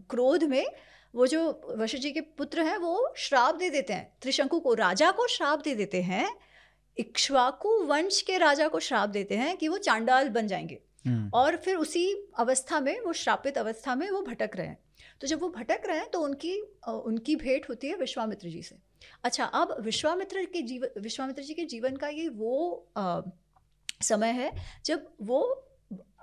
क्रोध में वो जो वशिष्ठ जी के पुत्र हैं वो श्राप दे देते हैं। त्रिशंकु को राजा को श्राप दे देते हैं इक्ष्वाकु वंश के राजा को श्राप देते हैं कि वो चांडाल बन जाएँगे। हम्म। और फिर उसी अवस्था में वो श्रापित अवस्था में वो भटक रहे हैं। तो जब वो भटक रहे हैं तो उनकी उनकी भेंट होती है विश्वामित्र जी से। अच्छा अब विश्वामित्र के जीवन विश्वामित्र जी के जीवन का ये वो आ, समय है जब वो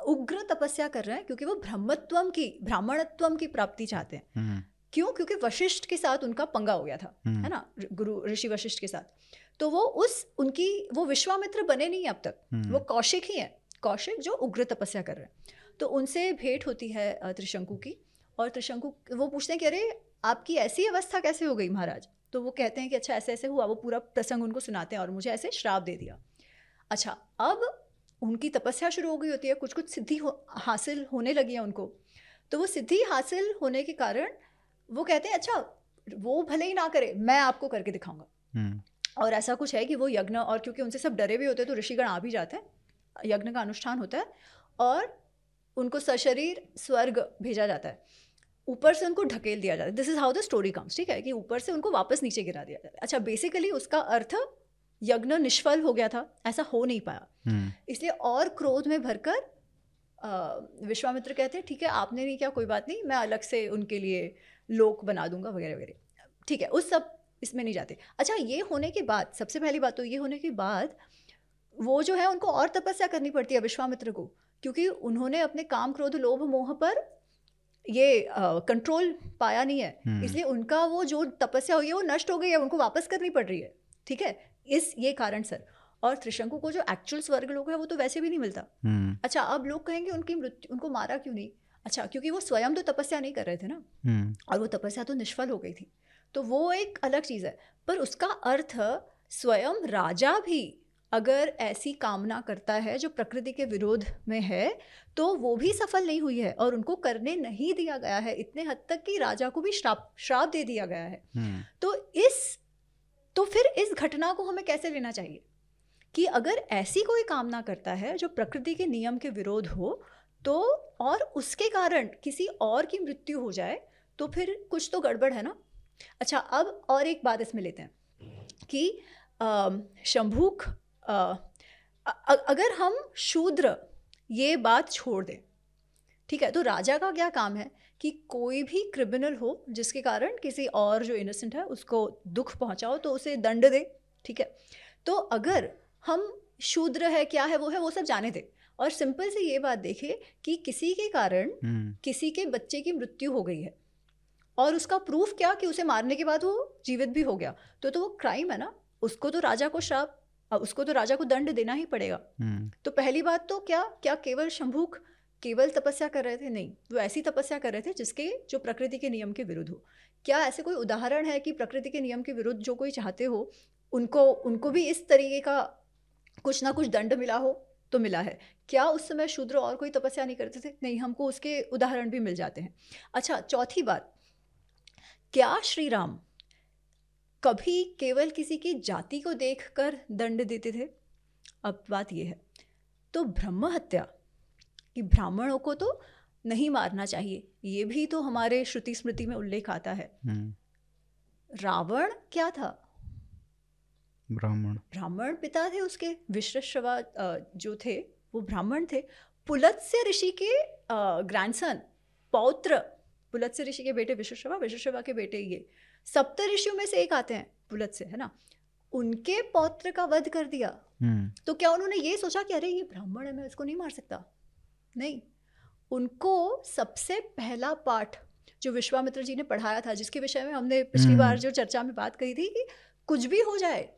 उग्र तपस्या कर रहे हैं क्योंकि वो ब्रह्मत्वम की ब्राह्मणत्वम की प्राप्ति चाहते हैं। हम्म। क्यों? क्योंकि वशिष्ठ के साथ उनका पंगा हो गया था हम्म। है ना? गुरु ऋषि वशिष्ठ के साथ। तो वो उस उनकी वो विश्वामित्र बने नहीं अब तक। वो कौशिक ही हैं। कौशिक जो उग्र तपस्या कर रहे हैं। तो उनसे भेंट होती है त्रिशंकु की और त्रिशंकु वो पूछते हैं कि अरे आपकी ऐसी अवस्था कैसे हो गई महाराज? तो वो कहते हैं कि अच्छा ऐसे ऐसे हुआ वो पूरा प्रसंग उनको सुनाते हैं और मुझे ऐसे श्राप दे दिया। अच्छा अब उनकी तपस्या शुरू हो गई होती है कुछ कुछ सिद्धि हो, हासिल होने लगी है उनको। तो वो सिद्धि हासिल होने के कारण वो कहते हैं अच्छा वो भले ही ना करे मैं आपको करके दिखाऊँगा। हम्म। और ऐसा कुछ है कि वो यज्ञ और क्योंकि उनसे सब डरे हुए होते हैं तो ऋषिगण आ भी जाते हैं। यज्ञ का अनुष्ठान होता है और उनको सशरीर स्वर्ग भेजा जाता है। ऊपर से उनको ढकेल दिया जाता है। This is how the story comes ठीक है? कि ऊपर से उनको वापस नीचे गिरा दिया जाता है। अच्छा बेसिकली उसका अर्थ यज्ञ निष्फल हो गया था ऐसा हो नहीं पाया। हम्म। इसलिए और क्रोध में भरकर विश्वामित्र कहते हैं ठीक है आपने नहीं किया कोई बात नहीं मैं अलग से उनके लिए लोक बना दूँगा वगैरह वगैरह। ठीक है उस सब इसमें नहीं जाते। अच्छा ये होने के बाद सबसे पहली बात तो ये होने के बाद वो जो है उनको और तपस्या करनी पड़ती है विश्वामित्र को क्योंकि उन्होंने अपने काम क्रोध लोभ मोह पर ये कंट्रोल पाया नहीं है। हम्म। इसलिए उनका वो जो तपस्या हुई है वो नष्ट हो गई है उनको वापस करनी पड़ रही है। ठीक है? इस ये कारण सर। और त्रिशंकु को जो एक्चुअल स्वर्ग लोग है वो तो वैसे भी नहीं मिलता। हम्म। अच्छा अब लोग कहेंगे उनकी मृत्यु उनको मारा क्यों नहीं? अच्छा क्योंकि वो स्वयं तो तपस्या नहीं कर रहे थे ना। हम्म। और वो तपस्या तो निष्फल हो गई थी। तो वो एक अलग चीज़ है। पर उसका अर्थ स्वयं राजा भी अगर ऐसी कामना करता है जो प्रकृति के विरोध में है तो वो भी सफल नहीं हुई है और उनको करने नहीं दिया गया है। इतने हद तक कि राजा को भी श्राप श्राप दे दिया गया है। हम्म। तो इस तो फिर इस घटना को हमें कैसे लेना चाहिए? कि अगर ऐसी कोई कामना करता है जो प्रकृति के नियम के विरोध हो तो और उसके कारण किसी और की मृत्यु हो जाए तो फिर कुछ तो गड़बड़ है ना? अच्छा अब और एक बात इसमें लेते हैं कि शंभूक अगर हम शूद्र ये बात छोड़ दें ठीक है तो राजा का क्या काम है कि कोई भी क्रिमिनल हो जिसके कारण किसी और जो इनोसेंट है उसको दुख पहुंचाओ तो उसे दंड दे ठीक है तो अगर हम शूद्र है क्या है वो है वो सब जाने दे और सिंपल से ये बात देखे कि किसी के कारण हम्म। किसी के बच्चे की मृत्यु हो गई है और उसका प्रूफ क्या कि उसे मारने के बाद वो जीवित भी हो गया तो तो वो क्राइम है ना उसको तो राजा को श्राप उसको तो राजा को दंड देना ही पड़ेगा। हम्म। तो पहली बात तो क्या क्या केवल शंभुक केवल तपस्या कर रहे थे? नहीं वो ऐसी तपस्या कर रहे थे जिसके जो प्रकृति के नियम के विरुद्ध हो। क्या ऐसे कोई उदाहरण है कि प्रकृति के नियम के विरुद्ध जो कोई चाहते हो उनको उनको भी इस तरीके का कुछ ना कुछ दंड मिला हो? तो मिला है। क्या उस समय शूद्र और कोई तपस्या नहीं करते थे? नहीं हमको उसके उदाहरण भी मिल जाते हैं। अच्छा चौथी बात। क्या श्री राम कभी केवल किसी की जाति को देखकर दंड देते थे? अब बात यह है। तो ब्रह्म हत्या कि ब्राह्मणों को तो नहीं मारना चाहिए ये भी तो हमारे श्रुति स्मृति में उल्लेख आता है। हम्म। रावण क्या था? ब्राह्मण। ब्राह्मण पिता थे उसके विश्रवा जो थे वो ब्राह्मण थे। पुलत्स्य ऋषि के ग्रैंडसन पौत्र पुलत्स्य ऋषि के बेटे विश्वश्रवा विश्वश्रवा के बेटे ये। सप्त ऋषियों में से एक आते हैं पुलत से है ना? उनके पौत्र का वध कर दिया। हम्म। तो क्या उन्होंने ये सोचा कि अरे ये ब्राह्मण है मैं इसको नहीं मार सकता? नहीं। उनको सबसे पहला पाठ जो विश्वामित्र जी ने पढ़ाया था जिसके विषय में हमने पिछली बार हम्म। जो चर्चा में बात कही थी कि कुछ भी हो जाए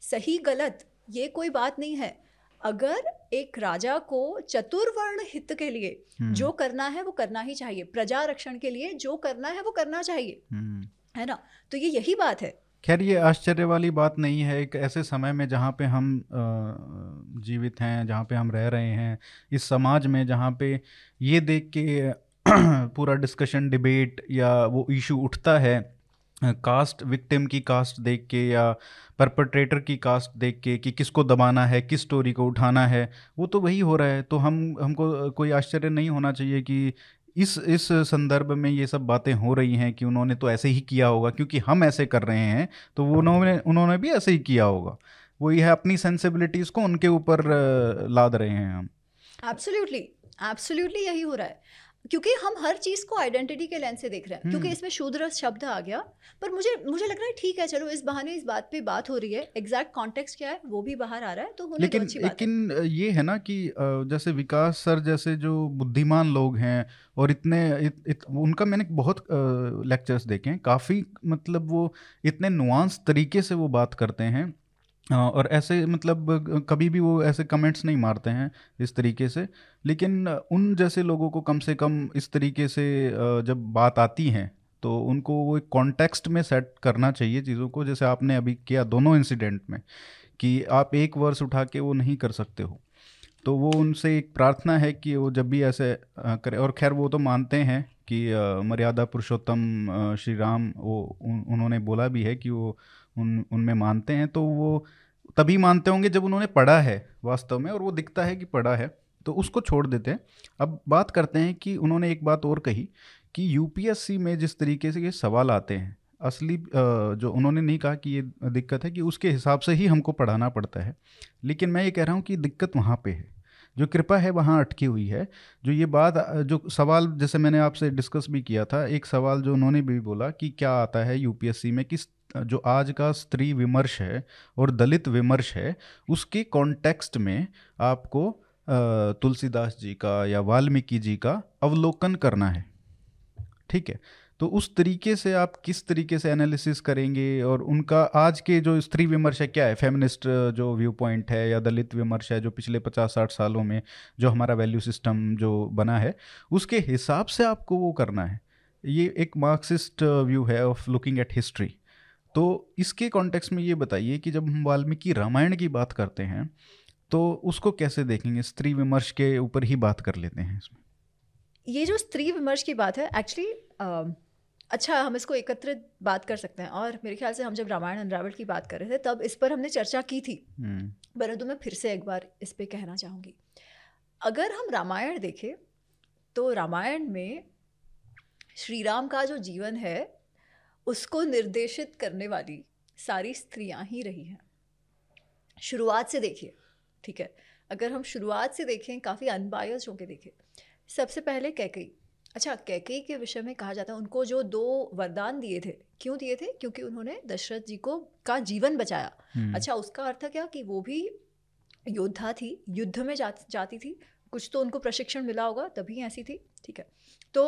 सही गलत ये कोई बात नहीं है। अगर एक राजा को चतुर्वर्ण हित के लिए हम्म। जो करना है वो करना ही चाहिए। प्रजा रक्षण के लिए जो करना है वो करना चाहिए। है ना? तो ये यही बात है। खैर, ये आश्चर्य वाली बात नहीं है। एक ऐसे समय में जहाँ पे हम जीवित हैं, जहाँ पे हम रह रहे हैं, इस समाज में जहाँ पे ये देख के (clears throat) पूरा डिस्कशन डिबेट या वो इशू उठता है कास्ट विक्टिम की कास्ट देख के या परपट्रेटर की कास्ट देख के कि किसको दबाना है, किस स्टोरी को उठाना है, वो तो वही हो रहा है। तो हम, हमको कोई आश्चर्य नहीं होना चाहिए कि इस इस संदर्भ में ये सब बातें हो रही हैं कि उन्होंने तो ऐसे ही किया होगा क्योंकि हम ऐसे कर रहे हैं तो वो उन्होंने उन्होंने भी ऐसे ही किया होगा। वो यह अपनी सेंसिबिलिटीज़ को उनके ऊपर लाद रहे हैं हम। एब्सोल्युटली एब्सोल्युटली यही हो रहा है। क्योंकि हम हर चीज़ को आइडेंटिटी के लेंस से देख रहे हैं। क्योंकि हम्म। इसमें शूद्र शब्द आ गया। पर मुझे मुझे लग रहा है ठीक है चलो इस बहाने इस बात पे बात हो रही है। एग्जैक्ट कॉन्टेक्स्ट क्या है? वो भी बाहर आ रहा है तो होने लेकिन तो लेकिन है। ये है ना कि जैसे विकास सर जैसे जो बुद्धिमान लोग हैं और इतने इत, इत, उनका मैंने बहुत लेक्चर्स देखे हैं। काफ़ी मतलब वो इतने नुआंस तरीके से वो बात करते हैं। और ऐसे मतलब कभी भी वो ऐसे कमेंट्स नहीं मारते हैं इस तरीके से। लेकिन उन जैसे लोगों को कम से कम इस तरीके से जब बात आती है तो उनको वो एक कॉन्टेक्स्ट में सेट करना चाहिए चीज़ों को जैसे आपने अभी किया दोनों इंसिडेंट में कि आप एक वर्ष उठा के वो नहीं कर सकते हो। तो वो उनसे एक प्रार्थना है कि वो जब भी ऐसे करें और खैर वो तो मानते हैं कि मर्यादा पुरुषोत्तम श्री राम वो उन, उन्होंने बोला भी है कि वो उन, उनमें मानते हैं तो वो तभी मानते होंगे जब उन्होंने पढ़ा है वास्तव में, और वो दिखता है कि पढ़ा है तो उसको छोड़ देते हैं। अब बात करते हैं कि उन्होंने एक बात और कही कि यूपीएससी में जिस तरीके से ये सवाल आते हैं, असली जो उन्होंने नहीं कहा कि ये दिक्कत है कि उसके हिसाब से ही हमको पढ़ाना पड़ता है, लेकिन मैं ये कह रहा हूँ कि दिक्कत वहाँ पे है। जो कृपा है वहाँ अटकी हुई है। जो ये बात, जो सवाल जैसे मैंने आपसे डिस्कस भी किया था, एक सवाल जो उन्होंने भी बोला कि क्या आता है यूपीएससी में किस जो आज का स्त्री विमर्श है और दलित विमर्श है, उसके कॉन्टेक्स्ट में आपको तुलसीदास जी का या वाल्मीकि जी का अवलोकन करना है। ठीक है? तो उस तरीके से आप किस तरीके से एनालिसिस करेंगे? और उनका आज के जो स्त्री विमर्श है, क्या है? फेमिनिस्ट जो व्यू पॉइंट है या दलित विमर्श है, जो पिछले पचास साठ सालों में जो हमारा वैल्यू सिस्टम जो बना है, उसके हिसाब से आपको वो करना है। ये एक मार्क्सिस्ट व्यू है ऑफ़ लुकिंग एट हिस्ट्री तो इसके कॉन्टेक्स्ट में ये बताइए कि जब हम वाल्मीकि रामायण की बात करते हैं तो उसको कैसे देखेंगे? स्त्री विमर्श के ऊपर ही बात कर लेते हैं इसमें। ये जो स्त्री विमर्श की बात है एक्चुअली अच्छा हम इसको एकत्रित बात कर सकते हैं। और मेरे ख्याल से हम जब रामायण अनरावल की बात कर रहे थे तब इस पर हमने चर्चा की थी। हम्म। परंतु मैं फिर से एक बार इस पर कहना चाहूँगी। अगर हम रामायण देखें तो रामायण में श्री राम का जो जीवन है उसको निर्देशित करने वाली सारी स्त्रियाँ ही रही हैं। शुरुआत से देखिए ठीक है? अगर हम शुरुआत से देखें काफ़ी अनबायस होकर देखें सबसे पहले कैकई अच्छा कैके के विषय में कहा जाता है उनको जो दो वरदान दिए थे क्यों दिए थे? क्योंकि उन्होंने दशरथ जी को का जीवन बचाया। हम्म। अच्छा उसका अर्थ क्या कि वो भी योद्धा थी युद्ध में जा, जाती थी कुछ तो उनको प्रशिक्षण मिला होगा तभी ऐसी थी ठीक है। तो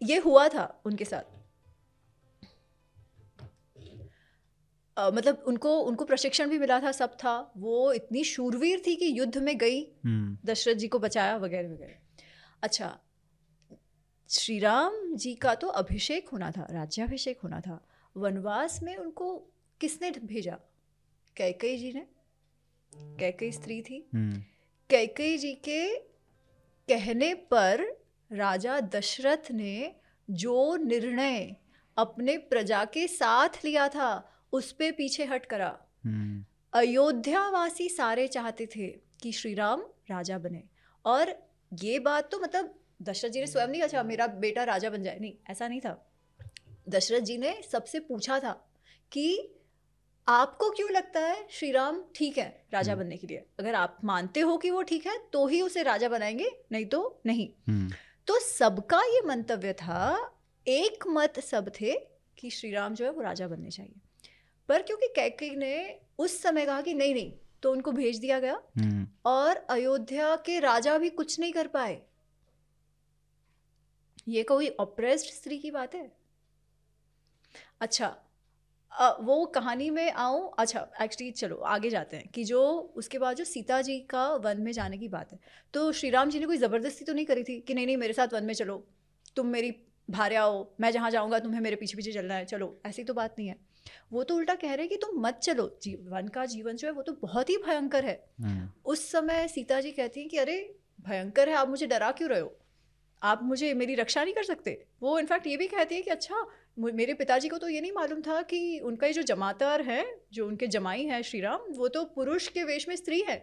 ये हुआ था उनके साथ। आ, मतलब उनको उनको प्रशिक्षण भी मिला था सब था वो इतनी शूरवीर थी कि युद्ध में गई हम्म। दशरथ जी को बचाया वगैरह वगैरह। अच्छा श्री राम जी का तो अभिषेक होना था राज्याभिषेक होना था। वनवास में उनको किसने भेजा? कैकई जी ने? कैकई स्त्री थी। हम्म। कैकई जी के कहने पर राजा दशरथ ने जो निर्णय अपने प्रजा के साथ लिया था उस पे पीछे हट करा। हम्म। अयोध्यावासी सारे चाहते थे कि श्री राम राजा बने। और ये बात तो मतलब दशरथ जी ने स्वयं नहीं अच्छा मेरा बेटा राजा बन जाए। नहीं ऐसा नहीं था। दशरथ जी ने सबसे पूछा था कि आपको क्यों लगता है श्री राम ठीक है राजा हम्म। बनने के लिए? अगर आप मानते हो कि वो ठीक है तो ही उसे राजा बनाएँगे नहीं तो नहीं। हम्म। तो सबका ये मंतव्य था एक मत सब थे कि श्री राम जो है वो राजा बनने चाहिए। पर क्योंकि कैकई ने उस समय कहा कि नहीं नहीं तो उनको भेज दिया गया हम्म। और अयोध्या के राजा भी कुछ नहीं कर पाए। ये कोई ऑप्रेस्ड स्त्री की बात है? अच्छा आ, वो कहानी में आऊँ? अच्छा एक्चुअली चलो आगे जाते हैं कि जो उसके बाद जो सीता जी का वन में जाने की बात है। तो श्री राम जी ने कोई ज़बरदस्ती तो नहीं करी थी कि नहीं नहीं मेरे साथ वन में चलो। तुम मेरी भार्या हो मैं जहाँ जाऊँगा तुम्हें मेरे पीछे पीछे चलना है चलो ऐसी तो बात नहीं है। वो तो उल्टा कह रहे हैं कि तुम मत चलो वन का जीवन जो है वो तो बहुत ही भयंकर है। हम्म। उस समय सीता जी कहती हैं कि अरे भयंकर है आप मुझे डरा क्यों रहे हो? आप मुझे मेरी रक्षा नहीं कर सकते। वो इनफैक्ट ये भी कहती है कि अच्छा मेरे पिताजी को तो ये नहीं मालूम था कि उनका ये जो जमातार है जो उनके जमाई है श्री राम वो तो पुरुष के वेश में स्त्री है।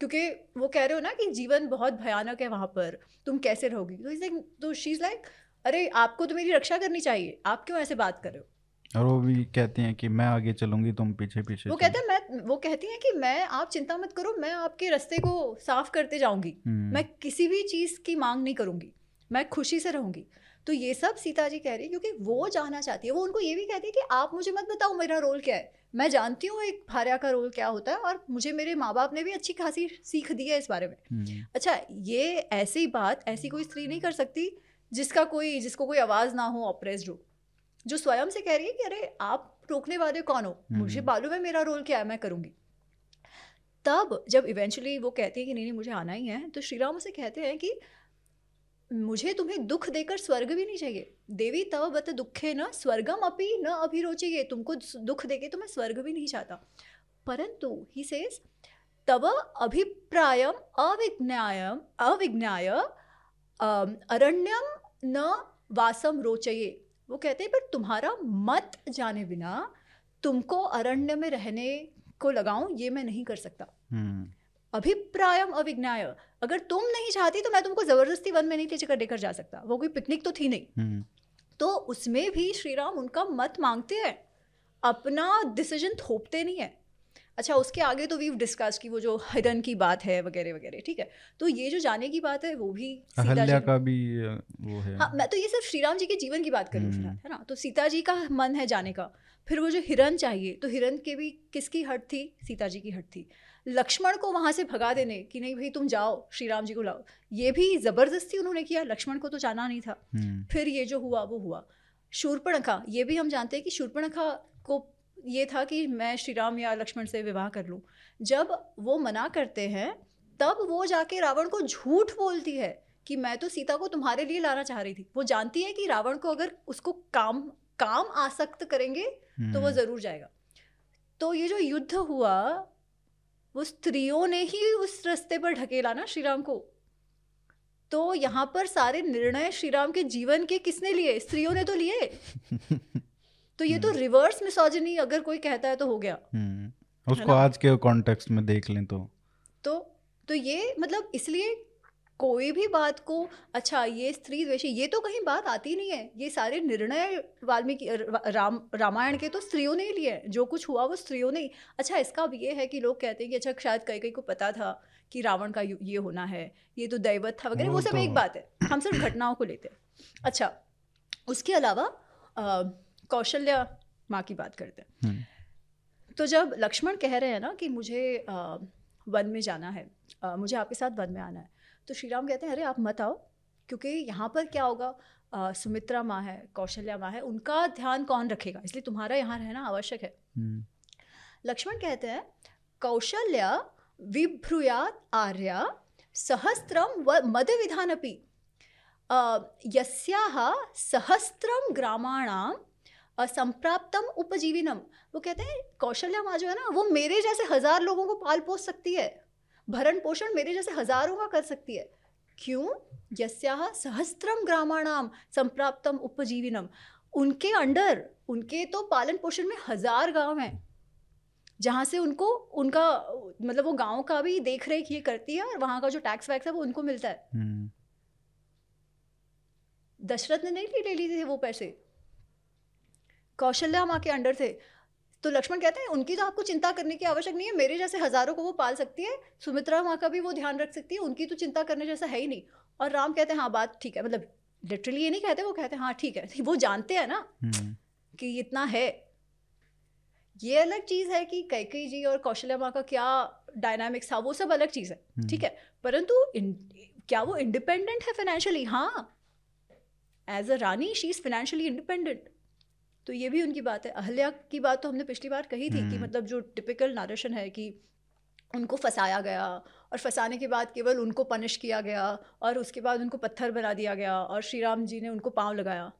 क्योंकि वो कह रहे हो ना कि जीवन बहुत भयानक है वहाँ पर तुम कैसे रहोगी? तो इस तो शी इज़ लाइक अरे आपको तो मेरी रक्षा करनी चाहिए आप क्यों ऐसे बात कर रहे हो? और वो भी कहती हैं कि मैं आगे चलूँगी तुम पीछे पीछे वो कहते हैं मैं वो कहती हैं कि मैं आप चिंता मत करो मैं आपके रास्ते को साफ़ करते जाऊँगी। हम्म। मैं किसी भी चीज़ की मांग नहीं करूँगी। मैं खुशी से रहूँगी। तो ये सब सीता जी कह रही है क्योंकि वो जानना चाहती है वो उनको ये भी कहती है कि आप मुझे मत बताओ मेरा रोल क्या है। मैं जानती हूँ एक भार्या का रोल क्या होता है और मुझे मेरे माँ बाप ने भी अच्छी खासी सीख दी है इस बारे में। हम्म। अच्छा ये ऐसी बात ऐसी कोई स्त्री नहीं कर सकती जिसका कोई जिसको कोई आवाज़ ना हो ऑपरेस्ड हो जो स्वयं से कह रही है कि अरे आप रोकने वाले कौन हो? मुझे हम्म। मालूम है मेरा रोल क्या है मैं करूँगी। तब जब इवेंचुअली वो कहती है कि नहीं नहीं मुझे आना ही है तो श्री राम उसे कहते हैं कि मुझे तुम्हें दुख देकर स्वर्ग भी नहीं चाहिए। देवी, तव बत दुखे न, स्वर्गम अपी न अभिरोचेगे तुमको दुख देके तो मैं स्वर्ग भी नहीं चाहता। परंतु ही सेज तव अभिप्रायम अविज्ञायम, अविज्ञाय अरण्यम न वासम रोचये। वो कहते हैं, पर तुम्हारा मत जाने बिना तुमको अरण्य में रहने को लगाऊँ, ये मैं नहीं कर सकता। hmm. अभिप्रायम अविज्ञाय। अगर तुम नहीं चाहती तो मैं तुमको ज़बरदस्ती वन में नहीं लेकर लेकर जा सकता। वो कोई पिकनिक तो थी नहीं। हम्म। तो उसमें भी श्री राम उनका मत मांगते हैं। अपना डिसीज़न थोपते नहीं है। अच्छा उसके आगे तो वीव डिस्कस की वो जो हिरन की बात है वगैरह वगैरह ठीक है। तो ये जो जाने की बात है वो भी अहल्या का भी वो है। हाँ मैं तो ये सिर्फ़ श्री राम जी के जीवन की बात करूँ हूँ हम्म। है ना? तो सीता जी का मन है जाने का। फिर वो जो हिरन चाहिए तो हिरन के भी किसकी हट थी? सीता जी की हट थी। लक्ष्मण को वहाँ से भगा देने कि नहीं भाई तुम जाओ श्री राम जी को लाओ। ये भी ज़बरदस्ती उन्होंने किया लक्ष्मण को तो जाना नहीं था। हम्म। फिर ये जो हुआ वो हुआ। शूर्पणखा ये भी हम जानते हैं कि शूर्पणखा को ये था कि मैं श्री राम या लक्ष्मण से विवाह कर लूँ। जब वो मना करते हैं तब वो जाके रावण को झूठ बोलती है कि मैं तो सीता को तुम्हारे लिए लाना चाह रही थी। वो जानती है कि रावण को अगर उसको काम काम आसक्त करेंगे तो वो ज़रूर जाएगा। तो ये जो युद्ध हुआ वो स्त्रियों ने ही उस रस्ते पर ढकेला ना श्री राम को। तो यहाँ पर सारे निर्णय श्रीराम के जीवन के किसने लिए? स्त्रियों ने तो लिए। (laughs) तो ये तो रिवर्स मिसोजनी अगर कोई कहता है तो हो गया। उसको आज के कॉन्टेक्स्ट में देख लें तो। तो तो ये मतलब इसलिए कोई भी बात को अच्छा ये स्त्री द्वेषी ये तो कहीं बात आती नहीं है। ये सारे निर्णय वाल्मीकि राम रामायण के तो स्त्रियों ने ही लिए जो कुछ हुआ वो स्त्रियों ने ही अच्छा इसका अब ये है कि लोग कहते हैं कि अच्छा शायद कई कई को पता था कि रावण का ये होना है ये तो दैवत था वगैरह वो, वो सब तो... एक बात है। हम सिर्फ़ (clears throat) घटनाओं को लेते हैं। अच्छा उसके अलावा कौशल्या माँ की बात करते हैं। हम्म। तो जब लक्ष्मण कह रहे हैं ना कि मुझे आ, वन में जाना है आ, मुझे आपके साथ वन में आना है तो श्री राम कहते हैं अरे आप मत आओ क्योंकि यहाँ पर क्या होगा? आ, सुमित्रा माँ है कौशल्या माँ है उनका ध्यान कौन रखेगा? इसलिए तुम्हारा यहाँ रहना आवश्यक है. हम्म। लक्ष्मण कहते हैं कौशल्या विभ्रुयात आर्या सहस्त्रम व मद विधानपि यस्याह सहस्त्रम ग्रामाणाम संप्राप्तम उपजीविनम। वो कहते हैं कौशल्या माँ जो है ना वो मेरे जैसे हज़ार लोगों को पाल पोस सकती है। भरण पोषण मेरे जैसे हज़ारों का कर सकती है। क्यों? यस्या सहस्त्रम ग्रामाणाम संप्राप्तम उपजीविनम। उनके अंडर उनके तो पालन पोषण में हज़ार गाँव हैं जहाँ से उनको उनका मतलब वो गाँव का भी देख रेख ये करती है और वहाँ का जो टैक्स वैक्स है वो उनको मिलता है। हम्म। दशरथ ने नहीं ले ली थे वो पैसे? कौशल्या माँ के अंडर थे। तो लक्ष्मण कहते हैं उनकी तो आपको चिंता करने की आवश्यक नहीं है मेरे जैसे हज़ारों को वो पाल सकती है सुमित्रा माँ का भी वो ध्यान रख सकती है उनकी तो चिंता करने जैसा है ही नहीं। और राम कहते हैं हाँ बात ठीक है। मतलब लिटरली ये नहीं कहते वो कहते हैं हाँ ठीक है। (laughs) वो जानते हैं ना हम्म। कि इतना है। ये अलग चीज़ है कि कैकई जी और कौशल्या माँ का क्या डायनामिक्स था वो सब अलग चीज़ है हम्म। ठीक है? परंतु क्या वो इंडिपेंडेंट है फाइनेंशियली हाँ। As a rani she is financially independent तो ये भी उनकी बात है अहल्या की बात तो हमने पिछली बार कही थी कि हम्म। मतलब जो टिपिकल नारेशन है कि उनको फंसाया गया और फंसाने के बाद केवल उनको पनिश किया गया और उसके बाद उनको पत्थर बना दिया गया और श्री राम जी ने उनको पाँव लगाया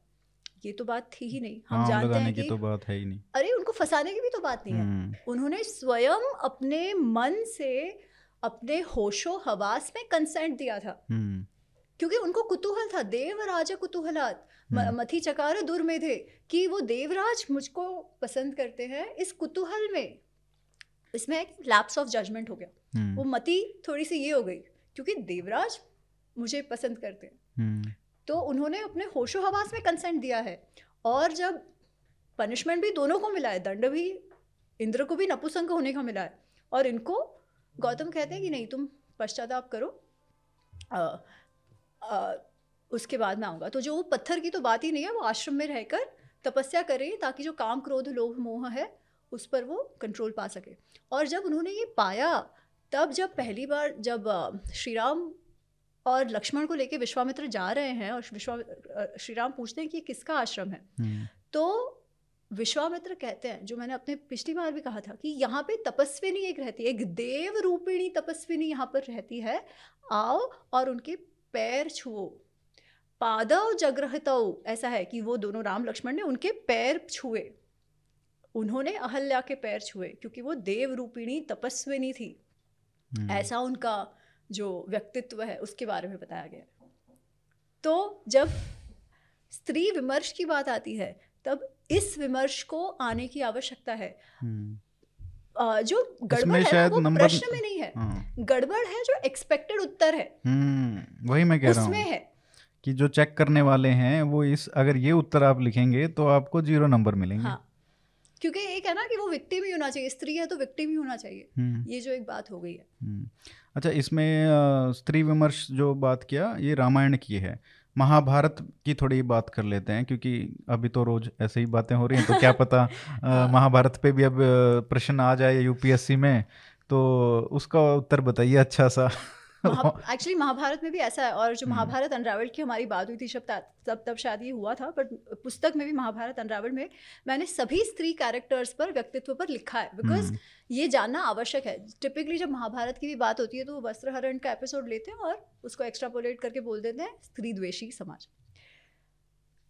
ये तो बात थी ही नहीं हम जानते हैं कि तो बात है ही नहीं अरे उनको फंसाने की भी तो बात नहीं है हम्म। उन्होंने स्वयं अपने मन से अपने होशो हवास में कंसेंट दिया था हम्म। क्योंकि उनको कुतूहल था देवराज कुतूहलात हम्म। मथी चकार दूर में थे कि वो देवराज मुझको पसंद करते हैं इस कुतूहल में इसमें एक लैप्स ऑफ़ जजमेंट हो गया हम्म। वो मती थोड़ी सी ये हो गई क्योंकि देवराज मुझे पसंद करते हैं हम्म। तो उन्होंने अपने होशो हवास में कंसेंट दिया है और जब पनिशमेंट भी दोनों को मिला है दंड भी इंद्र को भी नपुसंग होने का मिला है और इनको गौतम कहते हैं कि नहीं तुम पश्चाताप करो उसके बाद मैं आऊँगा तो जो वो पत्थर की तो बात ही नहीं है वो आश्रम में रहकर तपस्या करें ताकि जो काम क्रोध लोभ मोह है उस पर वो कंट्रोल पा सके और जब उन्होंने ये पाया तब जब पहली बार जब श्री राम और लक्ष्मण को लेके विश्वामित्र जा रहे हैं और विश्वा श्री राम पूछते हैं कि ये किसका आश्रम है हम्म। तो विश्वामित्र कहते हैं जो मैंने अपने पिछली बार भी कहा था कि यहाँ पे तपस्विनी एक रहती है एक देव रूपिणी तपस्विनी यहाँ पर रहती है आओ और उनके पैर छुओ। पादव जग्रहतव ऐसा है कि वो दोनों राम लक्ष्मण ने उनके पैर छुए। उन्होंने अहल्या के पैर छुए क्योंकि वो देव रूपिणी तपस्विनी थी। हम्म। ऐसा उनका जो व्यक्तित्व है उसके बारे में बताया गया। तो जब स्त्री विमर्श की बात आती है तब इस विमर्श को आने की आवश्यकता है। हम्म। जो गड़बड़ है वो प्रश्न में नहीं है हाँ। गड़बड़ है जो एक्सपेक्टेड उत्तर है हम्म, वही मैं कह रहा हूँ है कि जो चेक करने वाले हैं वो इस अगर ये उत्तर आप लिखेंगे तो आपको ज़ीरो नंबर मिलेंगे हाँ। क्योंकि एक है ना कि वो विक्टिम ही होना चाहिए स्त्री है तो विक्टिम ही होना चाहिए हम्म। ये जो एक बात हो गई है हम्म। अच्छा इसमें स्त्री विमर्श जो बात किया ये रामायण की है महाभारत की थोड़ी बात कर लेते हैं क्योंकि अभी तो रोज ऐसे ही बातें हो रही हैं तो क्या पता। (laughs) महाभारत पे भी अब प्रश्न आ जाए यूपीएससी में तो उसका उत्तर बताइए अच्छा सा एक्चुअली (laughs) महाभारत में भी ऐसा है और जो हम्म। महाभारत अनरावल की हमारी बात हुई थी जब तब तब शायद ये हुआ था बट पुस्तक में भी महाभारत अनरावल में मैंने सभी स्त्री कैरेक्टर्स पर व्यक्तित्व पर लिखा है बिकॉज़ हम्म। ये जानना आवश्यक है टिपिकली जब महाभारत की भी बात होती है तो वो वस्त्रहरण का एपिसोड लेते हैं और उसको एक्स्ट्रापोलेट करके बोल देते हैं स्त्री द्वेषी समाज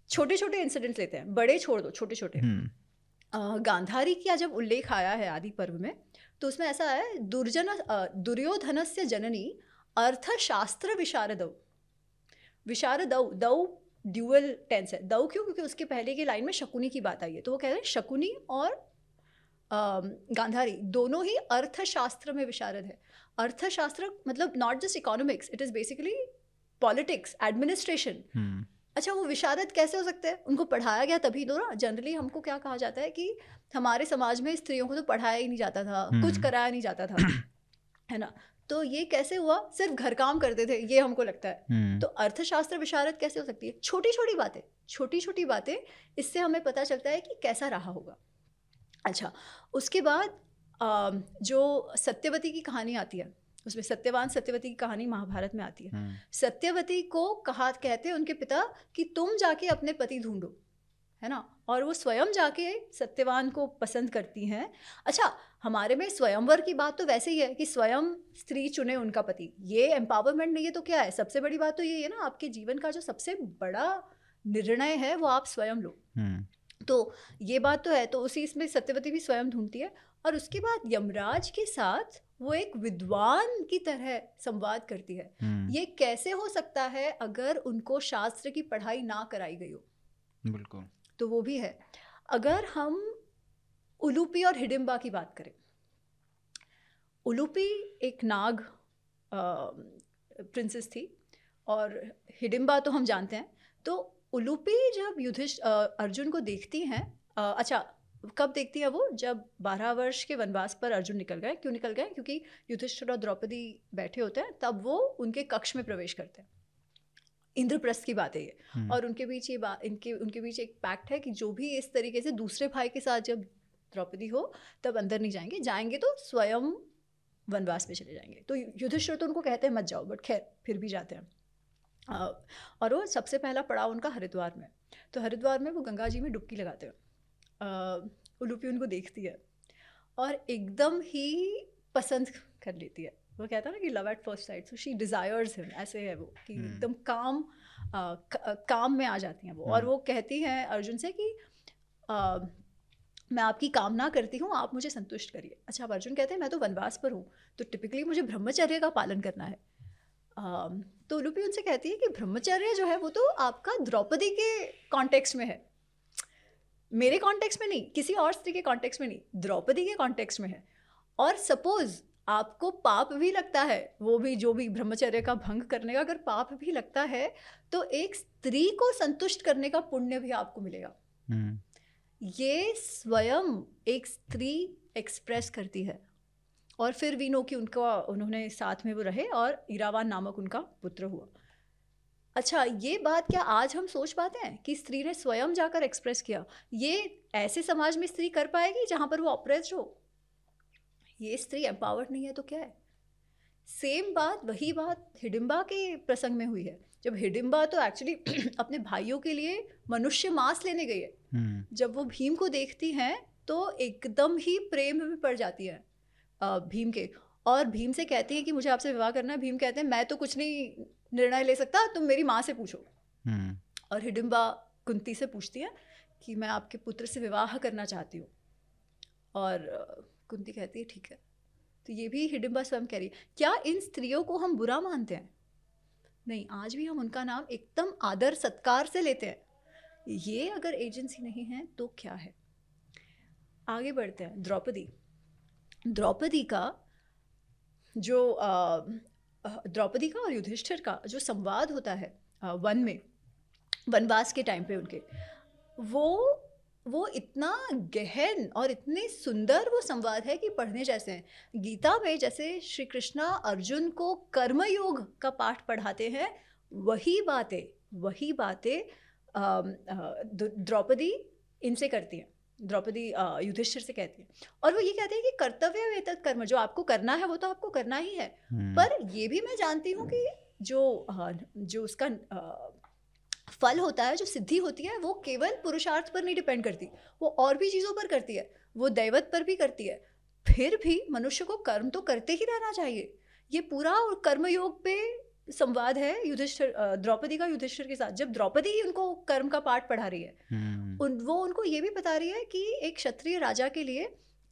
छोटे छोटे इंसिडेंट्स लेते हैं बड़े छोड़ दो छोटे छोटे हम्म। गांधारी का जब उल्लेख आया है आदि पर्व में तो उसमें ऐसा है दुर्जन दुर्योधन से जननी अर्थशास्त्र विशारद विशारद दौ ड्यूअल टेंस है। दौ क्यों? क्योंकि उसके पहले की लाइन में शकुनी की बात आई है। तो वो कह रहे हैं शकुनी और गांधारी दोनों ही अर्थशास्त्र में विशारद है। अर्थशास्त्र मतलब not just economics it is basically politics administration अच्छा वो विशारद कैसे हो सकते हैं? उनको पढ़ाया गया तभी तो ना। जनरली हमको क्या कहा जाता है कि हमारे समाज में स्त्रियों को तो पढ़ाया ही नहीं जाता था कुछ हम्म। कराया नहीं जाता था। (clears throat) है ना? तो ये कैसे हुआ? सिर्फ़ घर काम करते थे ये हमको लगता है। हम्म। तो अर्थशास्त्र विशारद कैसे हो सकती है? छोटी छोटी बातें छोटी छोटी बातें इससे हमें पता चलता है कि कैसा रहा होगा। अच्छा उसके बाद जो सत्यवती की कहानी आती है उसमें सत्यवान सत्यवती की कहानी महाभारत में आती है। हम्म। सत्यवती को कहा कहते हैं उनके पिता कि तुम जाके अपने पति ढूंढो है ना? और वो स्वयं जाके सत्यवान को पसंद करती हैं। अच्छा हमारे में स्वयंवर की बात तो वैसे ही है कि स्वयं स्त्री चुने उनका पति। ये एम्पावरमेंट नहीं है तो क्या है? सबसे बड़ी बात तो ये है ना आपके जीवन का जो सबसे बड़ा निर्णय है वो आप स्वयं लो। हम्म। तो ये बात तो है तो उसी इसमें सत्यवती भी स्वयं ढूंढती है। और उसके बाद यमराज के साथ वो एक विद्वान की तरह संवाद करती है। हम्म। ये कैसे हो सकता है अगर उनको शास्त्र की पढ़ाई ना कराई गई हो? बिल्कुल। तो वो भी है। अगर हम उलूपी और हिडिम्बा की बात करें, उलूपी एक नाग प्रिंसेस थी और हिडिम्बा तो हम जानते हैं। तो उलूपी जब युधिष्ठ अर्जुन को देखती हैं अच्छा कब देखती है वो? जब बारह वर्ष के वनवास पर अर्जुन निकल गए। क्यों निकल गए? क्योंकि युधिष्ठिर और द्रौपदी बैठे होते हैं, तब वो उनके कक्ष में प्रवेश करते हैं। इंद्रप्रस्थ की बात है ये। हम्म। और उनके बीच ये बात इनके उनके बीच एक पैक्ट है कि जो भी इस तरीके से दूसरे भाई के साथ जब द्रौपदी हो तब अंदर नहीं जाएँगे। जाएँगे तो स्वयं वनवास में चले जाएँगे। तो युधिष्ठिर तो उनको कहते हैं मत जाओ बट खैर फिर भी जाते हैं। और वो सबसे पहला पड़ाव उनका हरिद्वार में। तो हरिद्वार में वो गंगा जी में डुबकी लगाते हैं। उलूपी उनको देखती है और एकदम ही पसंद कर लेती है। वो कहता है ना कि love at first sight so she desires him ऐसे है वो कि हम्म। एकदम काम आ, काम में आ जाती हैं वो। और हम्म। वो कहती हैं अर्जुन से कि आ, मैं आपकी कामना करती हूँ आप मुझे संतुष्ट करिए। अच्छा अब अर्जुन कहते हैं मैं तो वनवास पर हूँ तो टिपिकली मुझे ब्रह्मचर्य का पालन करना है। आ, तो लुपी उनसे कहती है कि ब्रह्मचर्य जो है वो तो आपका द्रौपदी के कॉन्टेक्स्ट में है। मेरे कॉन्टेक्स्ट में नहीं किसी और स्त्री के कॉन्टेक्स्ट में नहीं द्रौपदी के कॉन्टेक्स्ट में है। और सपोज़ आपको पाप भी लगता है। वो भी जो भी ब्रह्मचर्य का भंग करने का अगर पाप भी लगता है तो एक स्त्री को संतुष्ट करने का पुण्य भी आपको मिलेगा। हम्म। ये स्वयं एक स्त्री एक्सप्रेस करती है। और फिर वी नो कि उनका उन्होंने साथ में वो रहे और इरावान नामक उनका पुत्र हुआ। अच्छा ये बात क्या आज हम सोच पाते हैं कि स्त्री ने स्वयं जाकर एक्सप्रेस किया? ये ऐसे समाज में स्त्री कर पाएगी जहाँ पर वो ऑपरेस्ड हो? ये स्त्री एम्पावर्ड नहीं है तो क्या है? सेम बात वही बात हिडिम्बा के प्रसंग में हुई है। जब हिडिम्बा तो एक्चुअली (clears throat) अपने भाइयों के लिए मनुष्य मांस लेने गई है। हम्म। जब वो भीम को देखती हैं तो एकदम ही प्रेम में पड़ जाती है भीम के। और भीम से कहती है कि मुझे आपसे विवाह करना है। भीम कहते हैं मैं तो कुछ नहीं निर्णय ले सकता तुम मेरी माँ से पूछो। हम्म। और हिडिम्बा कुंती से पूछती है कि मैं आपके पुत्र से विवाह करना चाहती हूँ। और कुंती कहती है, ठीक है। तो ये भी हिडिम्बा स्वयं कह रही है। क्या इन स्त्रियों को हम बुरा मानते हैं? नहीं, आज भी हम उनका नाम एकदम आदर सत्कार से लेते हैं। ये अगर एजेंसी नहीं है तो क्या है? आगे बढ़ते हैं। द्रौपदी। द्रौपदी का जो द्रौपदी का और युधिष्ठिर का जो संवाद होता है वन में, वनवास के टाइम पे उनके, वो वो इतना गहन और इतने सुंदर वो संवाद है कि पढ़ने जैसे हैं। गीता में जैसे श्री कृष्णा अर्जुन को कर्मयोग का पाठ पढ़ाते हैं वही बातें वही बातें द्रौपदी इनसे करती हैं द्रौपदी युधिष्ठिर से कहती है। और वो ये कहते हैं कि कर्तव्य वेतक कर्म जो आपको करना है वो तो आपको करना ही है। हम्म। पर ये भी मैं जानती हूँ कि जो जो उसका फल होता है जो सिद्धि होती है वो केवल पुरुषार्थ पर नहीं डिपेंड करती। वो और भी चीज़ों पर करती है वो दैवत पर भी करती है। फिर भी मनुष्य को कर्म तो करते ही रहना चाहिए। ये पूरा कर्मयोग पे संवाद है युधिष्ठिर द्रौपदी का युधिष्ठिर के साथ। जब द्रौपदी ही उनको कर्म का पाठ पढ़ा रही है हम्म। उन वो उनको ये भी बता रही है कि एक क्षत्रिय राजा के लिए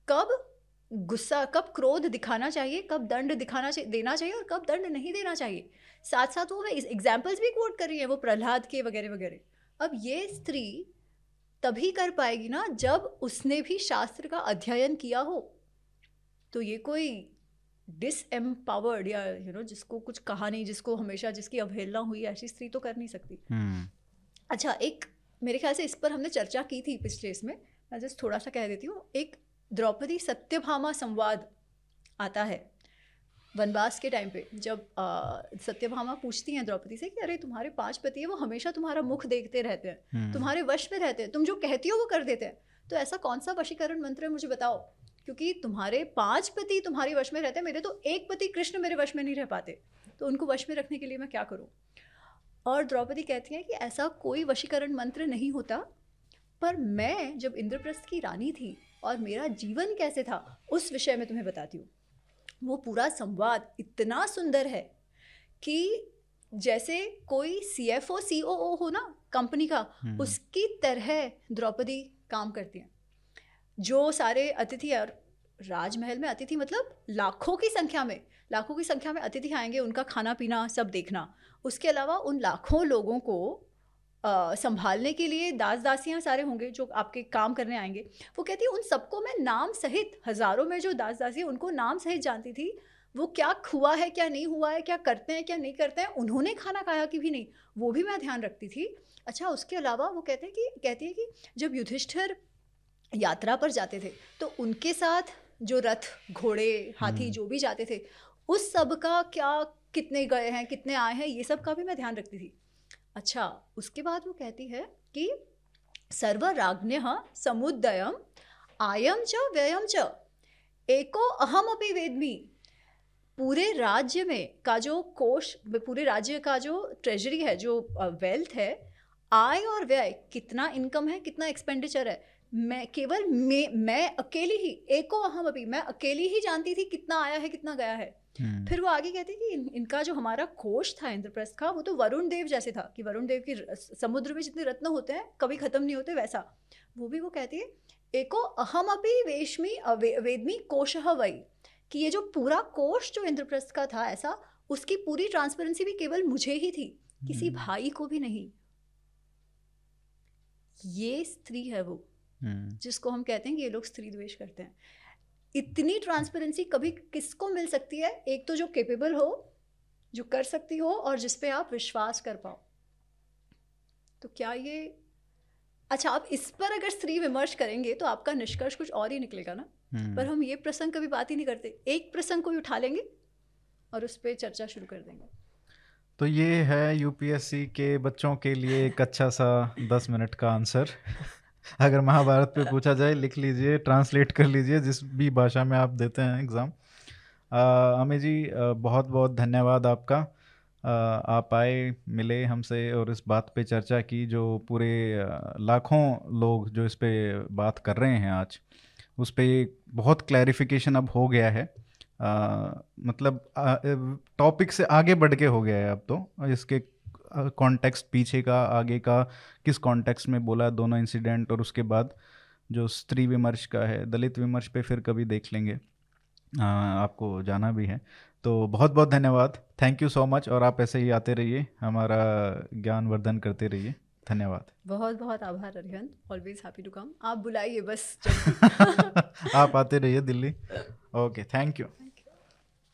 कब गुस्सा कब क्रोध दिखाना चाहिए कब दंड दिखाना चाहिए देना चाहिए और कब दंड नहीं देना चाहिए। साथ साथ वो एग्जाम्पल्स भी कोट कर रही है वो प्रहलाद के वगैरह वगैरह। अब ये स्त्री तभी कर पाएगी ना जब उसने भी शास्त्र का अध्ययन किया हो। तो ये कोई डिसएम्पावर्ड या यू you नो know, जिसको कुछ कहा नहीं जिसको हमेशा जिसकी अवहेलना हुई ऐसी स्त्री तो कर नहीं सकती। hmm. अच्छा एक मेरे ख्याल से इस पर हमने चर्चा की थी पिछले इसमें। मैं जस्ट थोड़ा सा कह देती हूँ एक द्रौपदी सत्यभामा संवाद आता है। वनवास के टाइम पे जब सत्यभामा पूछती हैं द्रौपदी से कि अरे तुम्हारे पाँच पति है वो हमेशा तुम्हारा मुख देखते रहते हैं हम्म। तुम्हारे वश में रहते हैं तुम जो कहती हो वो कर देते हैं। तो ऐसा कौन सा वशीकरण मंत्र है मुझे बताओ? क्योंकि तुम्हारे पाँच पति तुम्हारे वश में रहते हैं मेरे तो एक पति कृष्ण मेरे वश में नहीं रह पाते। तो उनको वश में रखने के लिए मैं क्या करूँ? और द्रौपदी कहती हैं कि ऐसा कोई वशीकरण मंत्र नहीं होता पर मैं जब इंद्रप्रस्थ की रानी थी और मेरा जीवन कैसे था उस विषय में तुम्हें बताती हूँ। वो पूरा संवाद इतना सुंदर है कि जैसे कोई सी एफ़ ओ सी ओ ओ हो ना कंपनी का हम्म। उसकी तरह द्रौपदी काम करती हैं जो सारे अतिथि और राजमहल में अतिथि मतलब लाखों की संख्या में लाखों की संख्या में अतिथि आएँगे उनका खाना पीना सब देखना उसके अलावा उन लाखों लोगों को संभालने के लिए दास दासियाँ सारे होंगे जो आपके काम करने आएँगे। वो कहती है उन सबको मैं नाम सहित हज़ारों में जो दास दासी उनको नाम सहित जानती थी वो क्या हुआ है क्या नहीं हुआ है क्या करते हैं क्या नहीं करते हैं उन्होंने खाना खाया कि भी नहीं वो भी मैं ध्यान रखती थी। अच्छा उसके अलावा वो कहते हैं कि कहती है कि जब युधिष्ठिर यात्रा पर जाते थे तो उनके साथ जो रथ घोड़े हाथी हम्म। जो भी जाते थे उस सब का क्या कितने गए हैं कितने आए हैं ये सब का भी मैं ध्यान रखती थी। अच्छा उसके बाद वो कहती है कि सर्वराज्ञ समुदयम आयम च व्ययम च। एको अहम अपनी वेदमी। पूरे राज्य में का जो कोष, पूरे राज्य का जो ट्रेजरी है, जो वेल्थ है, आय और व्यय कितना इनकम है, कितना एक्सपेंडिचर है? मैं केवल मैं मैं अकेली ही एको अहम अभी मैं अकेली ही जानती थी कितना आया है कितना गया है हम्म। फिर वो आगे कहते कि इन, इनका जो हमारा कोष था इंद्रप्रस्थ का वो तो वरुण देव जैसे था कि वरुण देव की समुद्र में जितने रत्न होते हैं कभी खत्म नहीं होते वैसा वो भी वो कहती है एको अहम अभी वेशमी वे, वेदमी कोश वही कि ये जो पूरा कोष जो इंद्रप्रस्थ का था ऐसा उसकी पूरी ट्रांसपेरेंसी भी केवल मुझे ही थी किसी हम्म। भाई को भी नहीं ये स्त्री है वो। जिसको हम कहते हैं कि ये लोग स्त्री द्वेष करते हैं। इतनी ट्रांसपेरेंसी कभी किसको मिल सकती है? एक तो जो केपेबल हो जो कर सकती हो और जिस पे आप विश्वास कर पाओ। तो क्या ये अच्छा आप इस पर अगर स्त्री विमर्श करेंगे तो आपका निष्कर्ष कुछ और ही निकलेगा ना? हम्म। पर हम ये प्रसंग कभी बात ही नहीं करते। एक प्रसंग को भी उठा लेंगे और उस पर चर्चा शुरू कर देंगे। तो ये है यूपीएससी के बच्चों के लिए एक अच्छा सा दस मिनट का आंसर। अगर महाभारत पे पूछा जाए लिख लीजिए ट्रांसलेट कर लीजिए जिस भी भाषा में आप देते हैं एग्ज़ाम अमित जी बहुत बहुत धन्यवाद आपका। आप आए मिले हमसे और इस बात पे चर्चा की जो पूरे लाखों लोग जो इस पे बात कर रहे हैं आज उस पर बहुत क्लैरिफिकेशन अब हो गया है। आ, मतलब टॉपिक से आगे बढ़ के हो गया है अब तो इसके कॉन्टेक्स्ट पीछे का आगे का किस कॉन्टेक्स्ट में बोला दोनों इंसिडेंट और उसके बाद जो स्त्री विमर्श का है दलित विमर्श पे फिर कभी देख लेंगे। आ, आपको जाना भी है। तो बहुत बहुत धन्यवाद। थैंक यू सो मच और आप ऐसे ही आते रहिए। हमारा ज्ञान वर्धन करते रहिए। धन्यवाद। बहुत बहुत आभार Arihant. Always happy to come आप बुलाइए बस (laughs) आप आते रहिए दिल्ली। Okay thank you